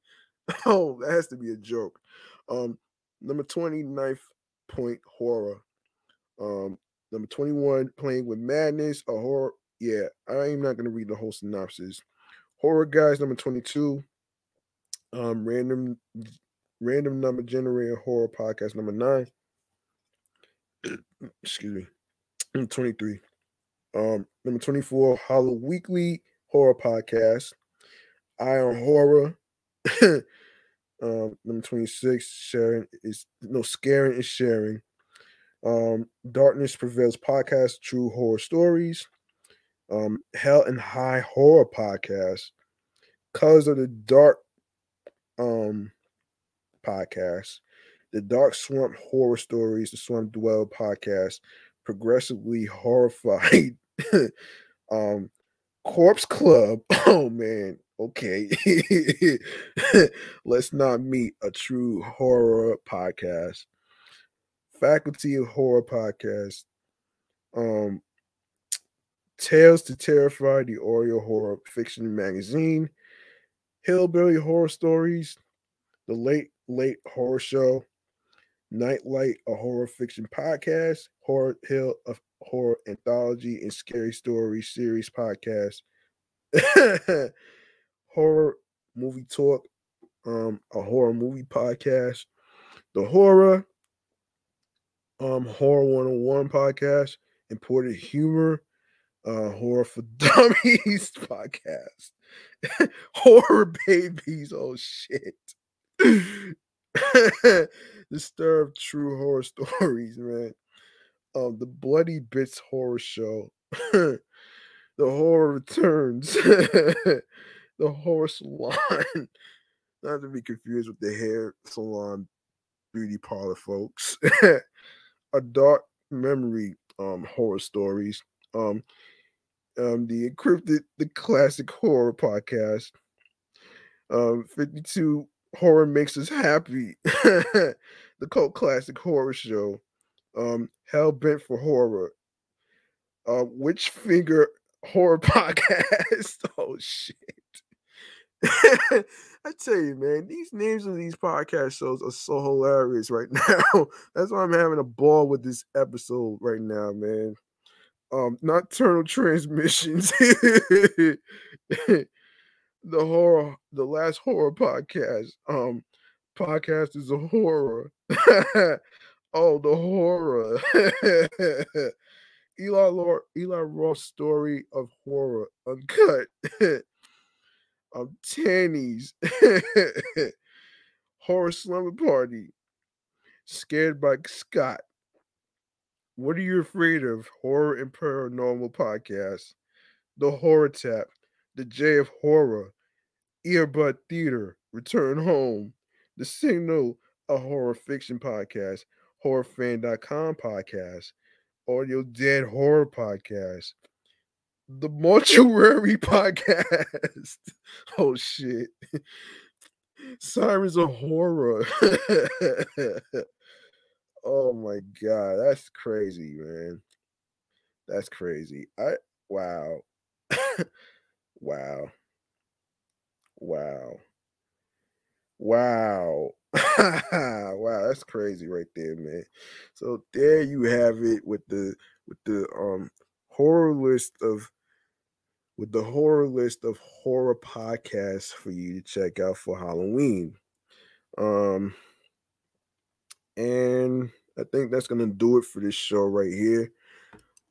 Oh, that has to be a joke. Um, number 29th point horror. Um, number 21, playing with madness, a horror. Yeah, I'm not gonna read the whole synopsis. Horror guys, number 22. Um, random random number generator horror podcast number nine. Excuse me. Number 23. Um, number 24, Hollow Weekly Horror Podcast. Iron Horror. um, number 26, sharing is no scaring is sharing. Um, Darkness Prevails Podcast, True Horror Stories. Um, Hell and High Horror Podcast. Colors of the Dark um podcast, the Dark Swamp Horror Stories, the Swamp Dwell podcast, Progressively Horrified, um, Corpse Club. Oh man, okay. Let's not meet a true horror podcast. Faculty of Horror podcast. Um, Tales to Terrify, the Oreo Horror Fiction Magazine, Hillbilly Horror Stories, The Late Late Horror Show, Nightlight, a horror fiction podcast, Horror Hill, a horror anthology and scary story series podcast, horror movie talk, um, a horror movie podcast, the horror, um Horror 101 podcast, Imported Humor, uh Horror for Dummies podcast, Horror Babies, oh shit. Disturbed True Horror Stories, man. Um, the Bloody Bits Horror Show, The Horror Returns, The Horror Salon, not to be confused with the hair salon beauty parlor folks. A Dark Memory um horror stories. Um um the encrypted the classic horror podcast. Um 52 horror makes us happy. the cult classic horror show. Um Hell Bent for Horror. Uh Witch Finger Horror Podcast. oh shit. I tell you, man, these names of these podcast shows are so hilarious right now. That's why I'm having a ball with this episode right now, man. Um, nocturnal transmissions. The horror, the last horror podcast. Um, podcast is a horror. oh, the horror. Eli Lord, Eli Ross story of horror uncut of Tannies, Horror Slumber Party, Scared by Scott. What are you afraid of? Horror and Paranormal Podcast, The Horror Tap, The J of Horror, Earbud Theater, Return Home, The Signal, a horror fiction podcast, horrorfan.com podcast, Audio Dead Horror Podcast, the Mortuary Podcast. Oh shit. Sirens of Horror. oh my god, that's crazy, man. That's crazy. I wow. wow. Wow. Wow. wow, that's crazy right there, man. So there you have it with the with the um horror list of with the horror list of horror podcasts for you to check out for Halloween. Um, and I think that's gonna do it for this show right here.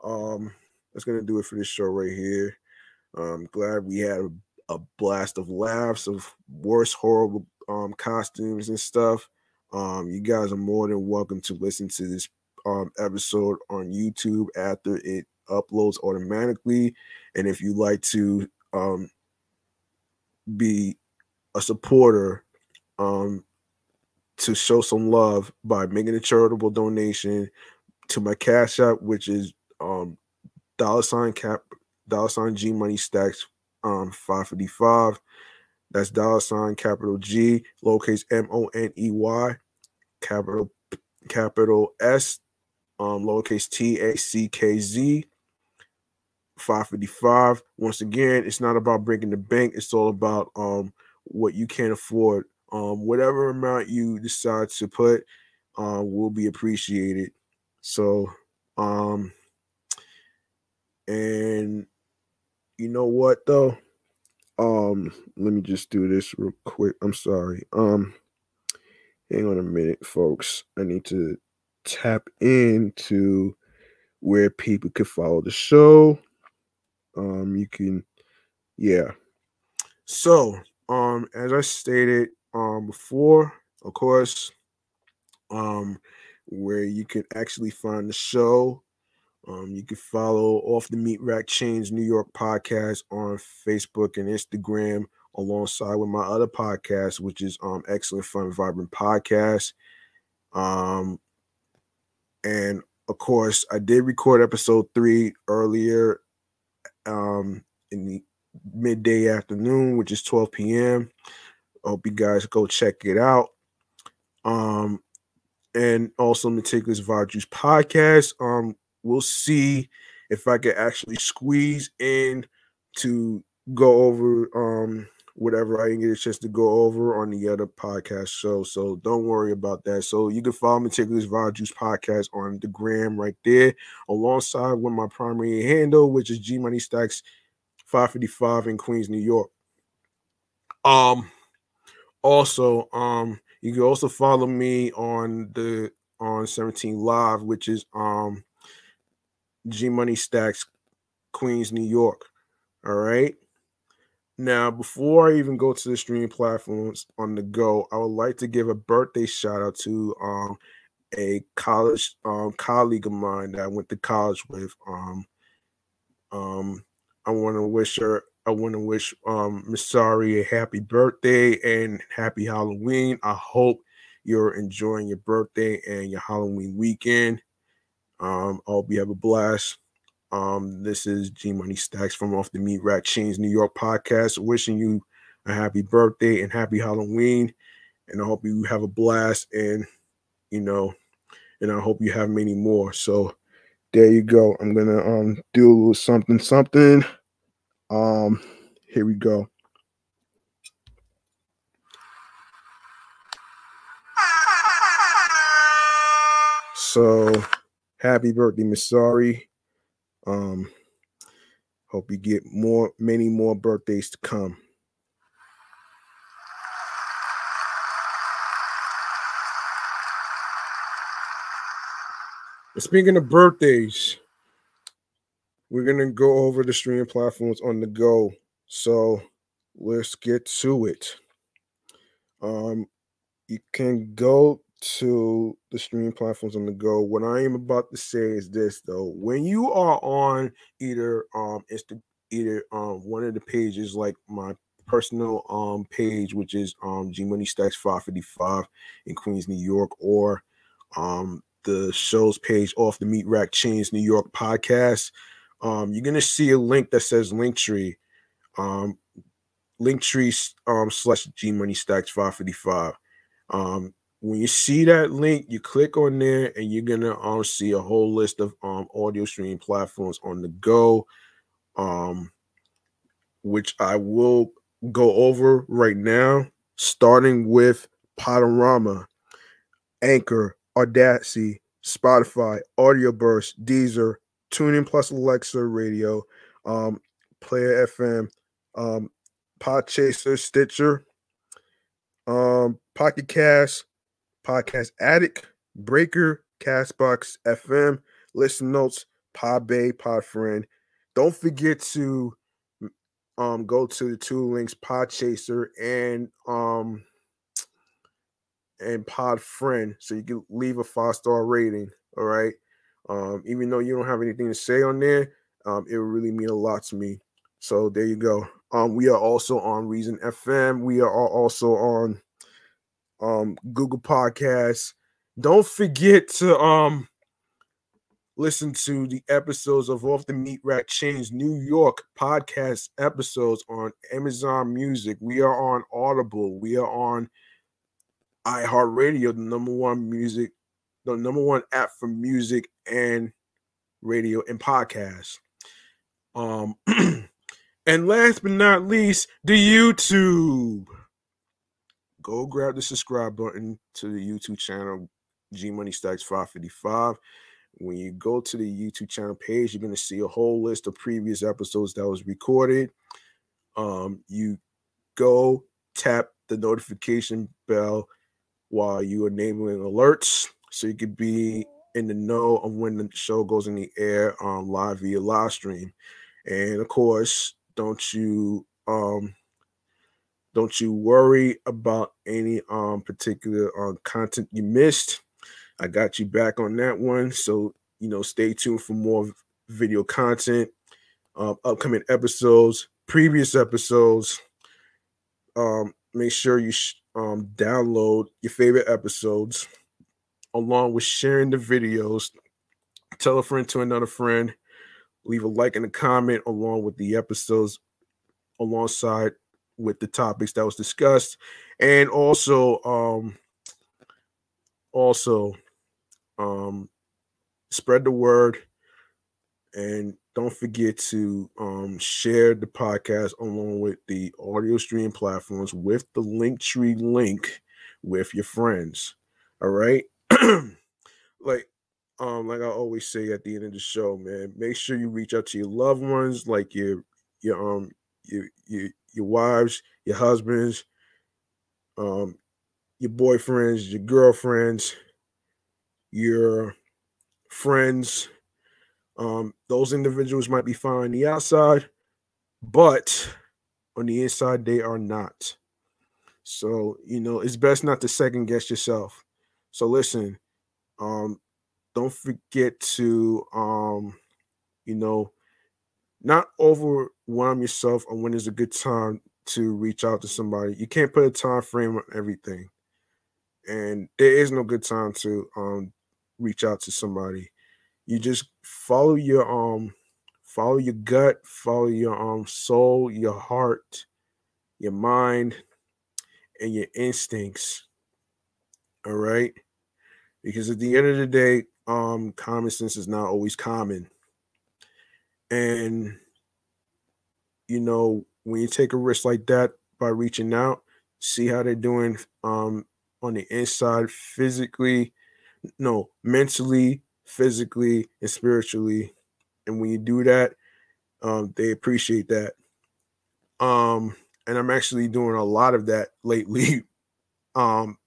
Um, that's gonna do it for this show right here. I'm glad we had a, a blast of laughs of worst horrible um costumes and stuff. Um, you guys are more than welcome to listen to this um episode on YouTube after it uploads automatically. And if you like to um, be a supporter um, to show some love by making a charitable donation to my cash app, which is um, dollar sign cap dollar sign G money stackz um 555. That's dollar sign capital G, lowercase M O N E Y, capital capital S, um, lowercase T A C K Z, 555. Once again, it's not about breaking the bank. It's all about um what you can afford. Um, whatever amount you decide to put uh, will be appreciated. So, um, and you know what though? Um, let me just do this real quick. I'm sorry. Um, hang on a minute, folks. I need to tap into where people can follow the show. Um, you can, yeah. So, um, as I stated um before, of course, um, where you can actually find the show. Um, you can follow Off the Meat Rack Chainz New York podcast on Facebook and Instagram, alongside with my other podcast, which is um Excellent Fun Vibrant Podcast. Um, and of course, I did record episode three earlier um, in the midday afternoon, which is 12 p.m. Hope you guys go check it out. Um, and also Meticulous Vibe Juice podcast. Um, we'll see if I can actually squeeze in to go over um whatever I didn't get a chance to go over on the other podcast show. So don't worry about that. So you can follow Meticulous Vibe Juice podcast on the gram right there, alongside with my primary handle, which is G Money Stackz 555 in Queens, New York. Um, also, um, you can also follow me on the on 17 Live, which is um G Money Stackz, Queens, New York. All right. Now, before I even go to the streaming platforms on the go, I would like to give a birthday shout out to um a college um colleague of mine that I went to college with. Um um I want to wish her I want to wish um Sari a happy birthday and happy Halloween. I hope you're enjoying your birthday and your Halloween weekend. Um, I hope you have a blast. Um, this is G Money Stackz from Off the Meat Rack Chainz New York podcast. Wishing you a happy birthday and happy Halloween. And I hope you have a blast and you know, and I hope you have many more. So there you go. I'm gonna um do a little something something. Um, here we go. So happy birthday, Miss Sorry. Um, hope you get more, many more birthdays to come. Speaking of birthdays, we're gonna go over the streaming platforms on the go. So let's get to it. Um, you can go to the streaming platforms on the go. What I am about to say is this though: when you are on either um Insta, either um one of the pages like my personal um page, which is um G Money Stackz 555 in Queens, New York, or um the show's page off the Meat Rack Chainz New York podcast um, you're gonna see a link that says Linktree, um, Linktree um, slash G Money Stackz 555. Um, when you see that link, you click on there and you're gonna um, see a whole list of um, audio streaming platforms on the go, um, which I will go over right now, starting with Podurama, Anchor, Audacity, Spotify, Audio Burst, Deezer, TuneIn Plus Alexa Radio, um, Player FM, um, Podchaser, Stitcher, um, Pocket Cast, Podcast Addict, Breaker, Castbox FM, Listen Notes, Podbay, Podfriend. Don't forget to um go to the two links, Podchaser and um and Podfriend, so you can leave a five star rating. All right. Um, even though you don't have anything to say on there, um, it will really mean a lot to me. So there you go. Um, we are also on Reason FM. We are also on um Google Podcasts. Don't forget to um listen to the episodes of Off the Meat Rack Chainz New York podcast episodes on Amazon Music. We are on Audible. We are on iHeartRadio, the number one music the number one app for music and radio and podcasts. Um, and last but not least, the YouTube. Go grab the subscribe button to the YouTube channel, G Money Stackz 555. When you go to the YouTube channel page, you're going to see a whole list of previous episodes that was recorded. Um, you go tap the notification bell while you are enabling alerts so you could be in the know of when the show goes in the air um, live via live stream. And of course, don't you um don't you worry about any um particular uh, content you missed. I got you back on that one. So you know, stay tuned for more video content, um, upcoming episodes, previous episodes. Um, make sure you sh- um, download your favorite episodes along with sharing the videos. Tell a friend to another friend. Leave a like and a comment along with the episodes alongside with the topics that was discussed. And also um also um spread the word and don't forget to um share the podcast along with the audio stream platforms with the Linktree link with your friends. All right? Like um like I always say at the end of the show, man, make sure you reach out to your loved ones, like your your um your your your wives, your husbands, um, your boyfriends, your girlfriends, your friends. Um, those individuals might be fine on the outside, but on the inside, they are not. So, you know, it's best not to second guess yourself. So listen, um, don't forget to um, you know, not overwhelm yourself on when is a good time to reach out to somebody. You can't put a time frame on everything. And there is no good time to um reach out to somebody. You just follow your um follow your gut, follow your um soul, your heart, your mind, and your instincts. All right. Because at the end of the day, um, common sense is not always common. And you know, when you take a risk like that by reaching out, see how they're doing um on the inside physically, no, mentally, physically, and spiritually. And when you do that, um, they appreciate that. Um, and I'm actually doing a lot of that lately. um,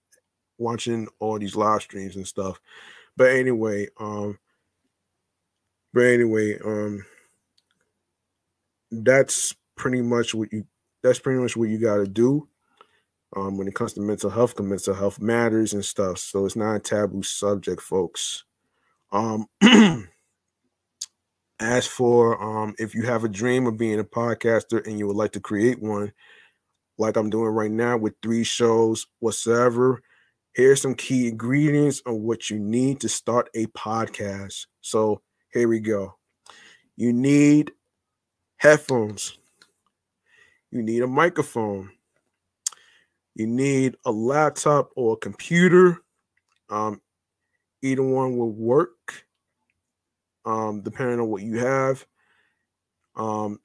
watching all these live streams and stuff. But anyway, um, but anyway, um, that's pretty much what you that's pretty much what you got to do um, when it comes to mental health because mental health matters and stuff so it's not a taboo subject folks. Um, as for um, if you have a dream of being a podcaster and you would like to create one like i'm doing right now with three shows whatsoever here's some key ingredients on what you need to start a podcast. So here we go. You need headphones. You need a microphone. You need a laptop or a computer. Um, either one will work, um, depending on what you have. Um,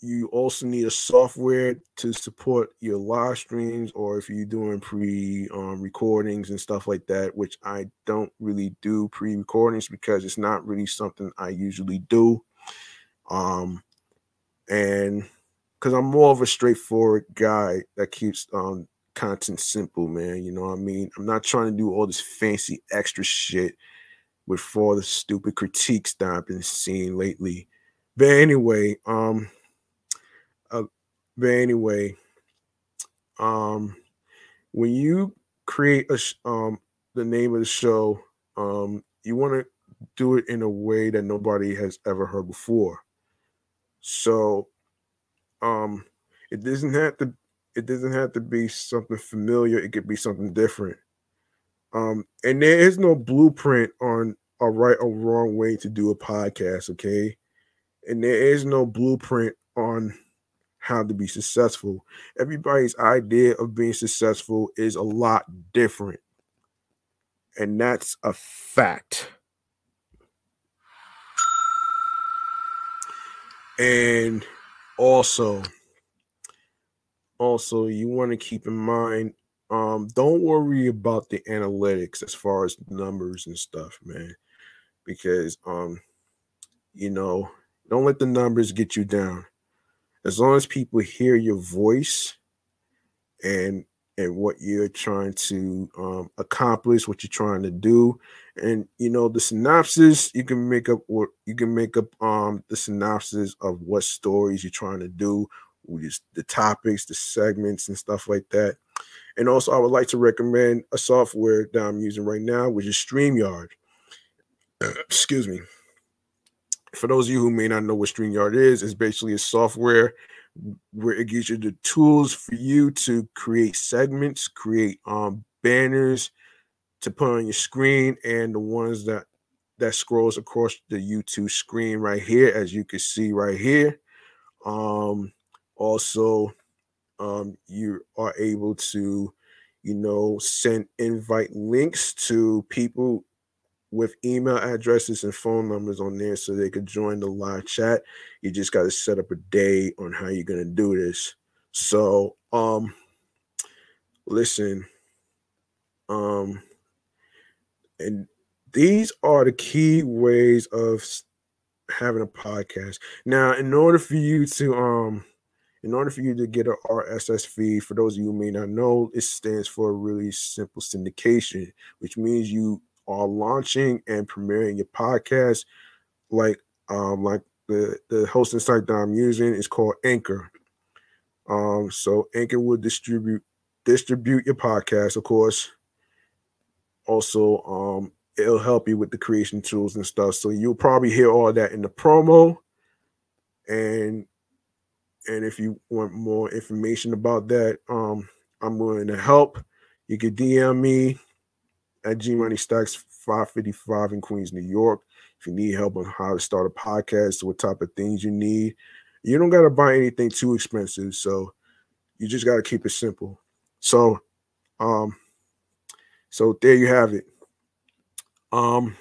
you also need a software to support your live streams, or if you're doing pre um, recordings and stuff like that, which I don't really do pre recordings because it's not really something I usually do. Um, and because I'm more of a straightforward guy that keeps um content simple, man. You know what I mean? I'm not trying to do all this fancy extra shit with all the stupid critiques that I've been seeing lately. But anyway, um, uh, but anyway, um, when you create a sh- um the name of the show, um, you want to do it in a way that nobody has ever heard before. So um it doesn't have to it doesn't have to be something familiar, it could be something different. Um and there is no blueprint on a right or wrong way to do a podcast, okay? And there is no blueprint on how to be successful. Everybody's idea of being successful is a lot different. And that's a fact. And also, also you want to keep in mind, um, don't worry about the analytics as far as numbers and stuff, man, because um, you know, don't let the numbers get you down. As long as people hear your voice and and what you're trying to um, accomplish, what you're trying to do, and you know the synopsis. You can make up or you can make up um, the synopsis of what stories you're trying to do, just the topics, the segments, and stuff like that. And also, I would like to recommend a software that I'm using right now, which is StreamYard. Excuse me. For those of you who may not know what StreamYard is, it's basically a software where it gives you the tools for you to create segments, create um, banners to put on your screen, and the ones that that scrolls across the YouTube screen right here, as you can see right here. Um, also, um, you are able to, you know, send invite links to people with email addresses and phone numbers on there so they could join the live chat. You just got to set up a day on how you're going to do this. So, um, listen, um, and these are the key ways of having a podcast. Now, in order for you to, um, in order for you to get an RSS feed, for those of you who may not know, it stands for really simple syndication, which means you are launching and premiering your podcast, like um like the the hosting site that I'm using is called Anchor. Um, so Anchor will distribute distribute your podcast, of course. Also, um, it'll help you with the creation tools and stuff. So you'll probably hear all that in the promo. And and if you want more information about that, um, I'm willing to help. You can DM me at G Money Stackz 555 in Queens, New York. If you need help on how to start a podcast, what type of things you need, you don't got to buy anything too expensive. So you just got to keep it simple. So, um, so there you have it. Um,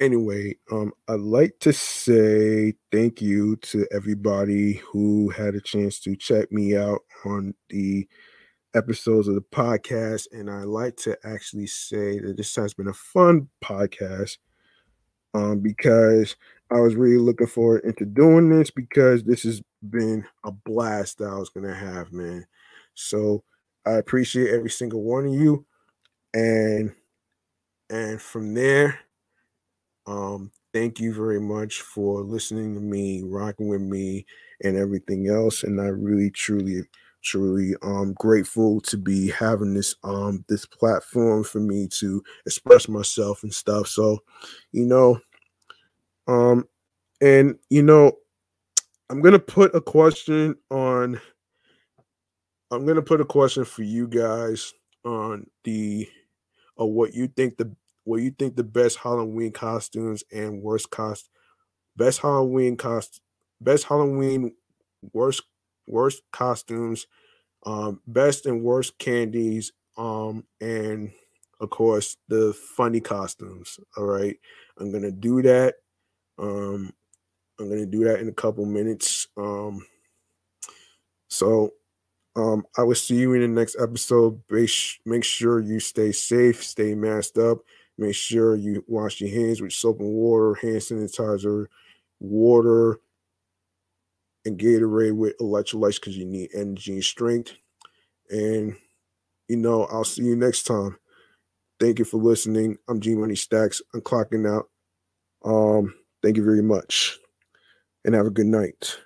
anyway, um, I'd like to say thank you to everybody who had a chance to check me out on the episodes of the podcast. And I like to actually say that this has been a fun podcast um, because I was really looking forward into doing this because this has been a blast that I was going to have, man. So I appreciate every single one of you. And and from there, um, thank you very much for listening to me, rocking with me, and everything else. And I really, truly, truly um grateful to be having this um this platform for me to express myself and stuff. So, you know, um, and you know, I'm gonna put a question on. I'm gonna put a question for you guys on the, or what you think the what you think the best Halloween costumes and worst cost, best Halloween cost, best Halloween worst worst costumes, um, best and worst candies, um, and of course the funny costumes. All right, I'm gonna do that. Um, I'm gonna do that in a couple minutes. Um, so um, I will see you in the next episode. Make sure you stay safe, stay masked up. Make sure you wash your hands with soap and water, hand sanitizer, water, and Gatorade with electrolytes because you need energy and strength. And you know, I'll see you next time. Thank you for listening. I'm G Money Stackz. I'm clocking out. Um, thank you very much. And have a good night.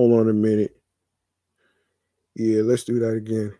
Hold on a minute. Yeah, let's do that again.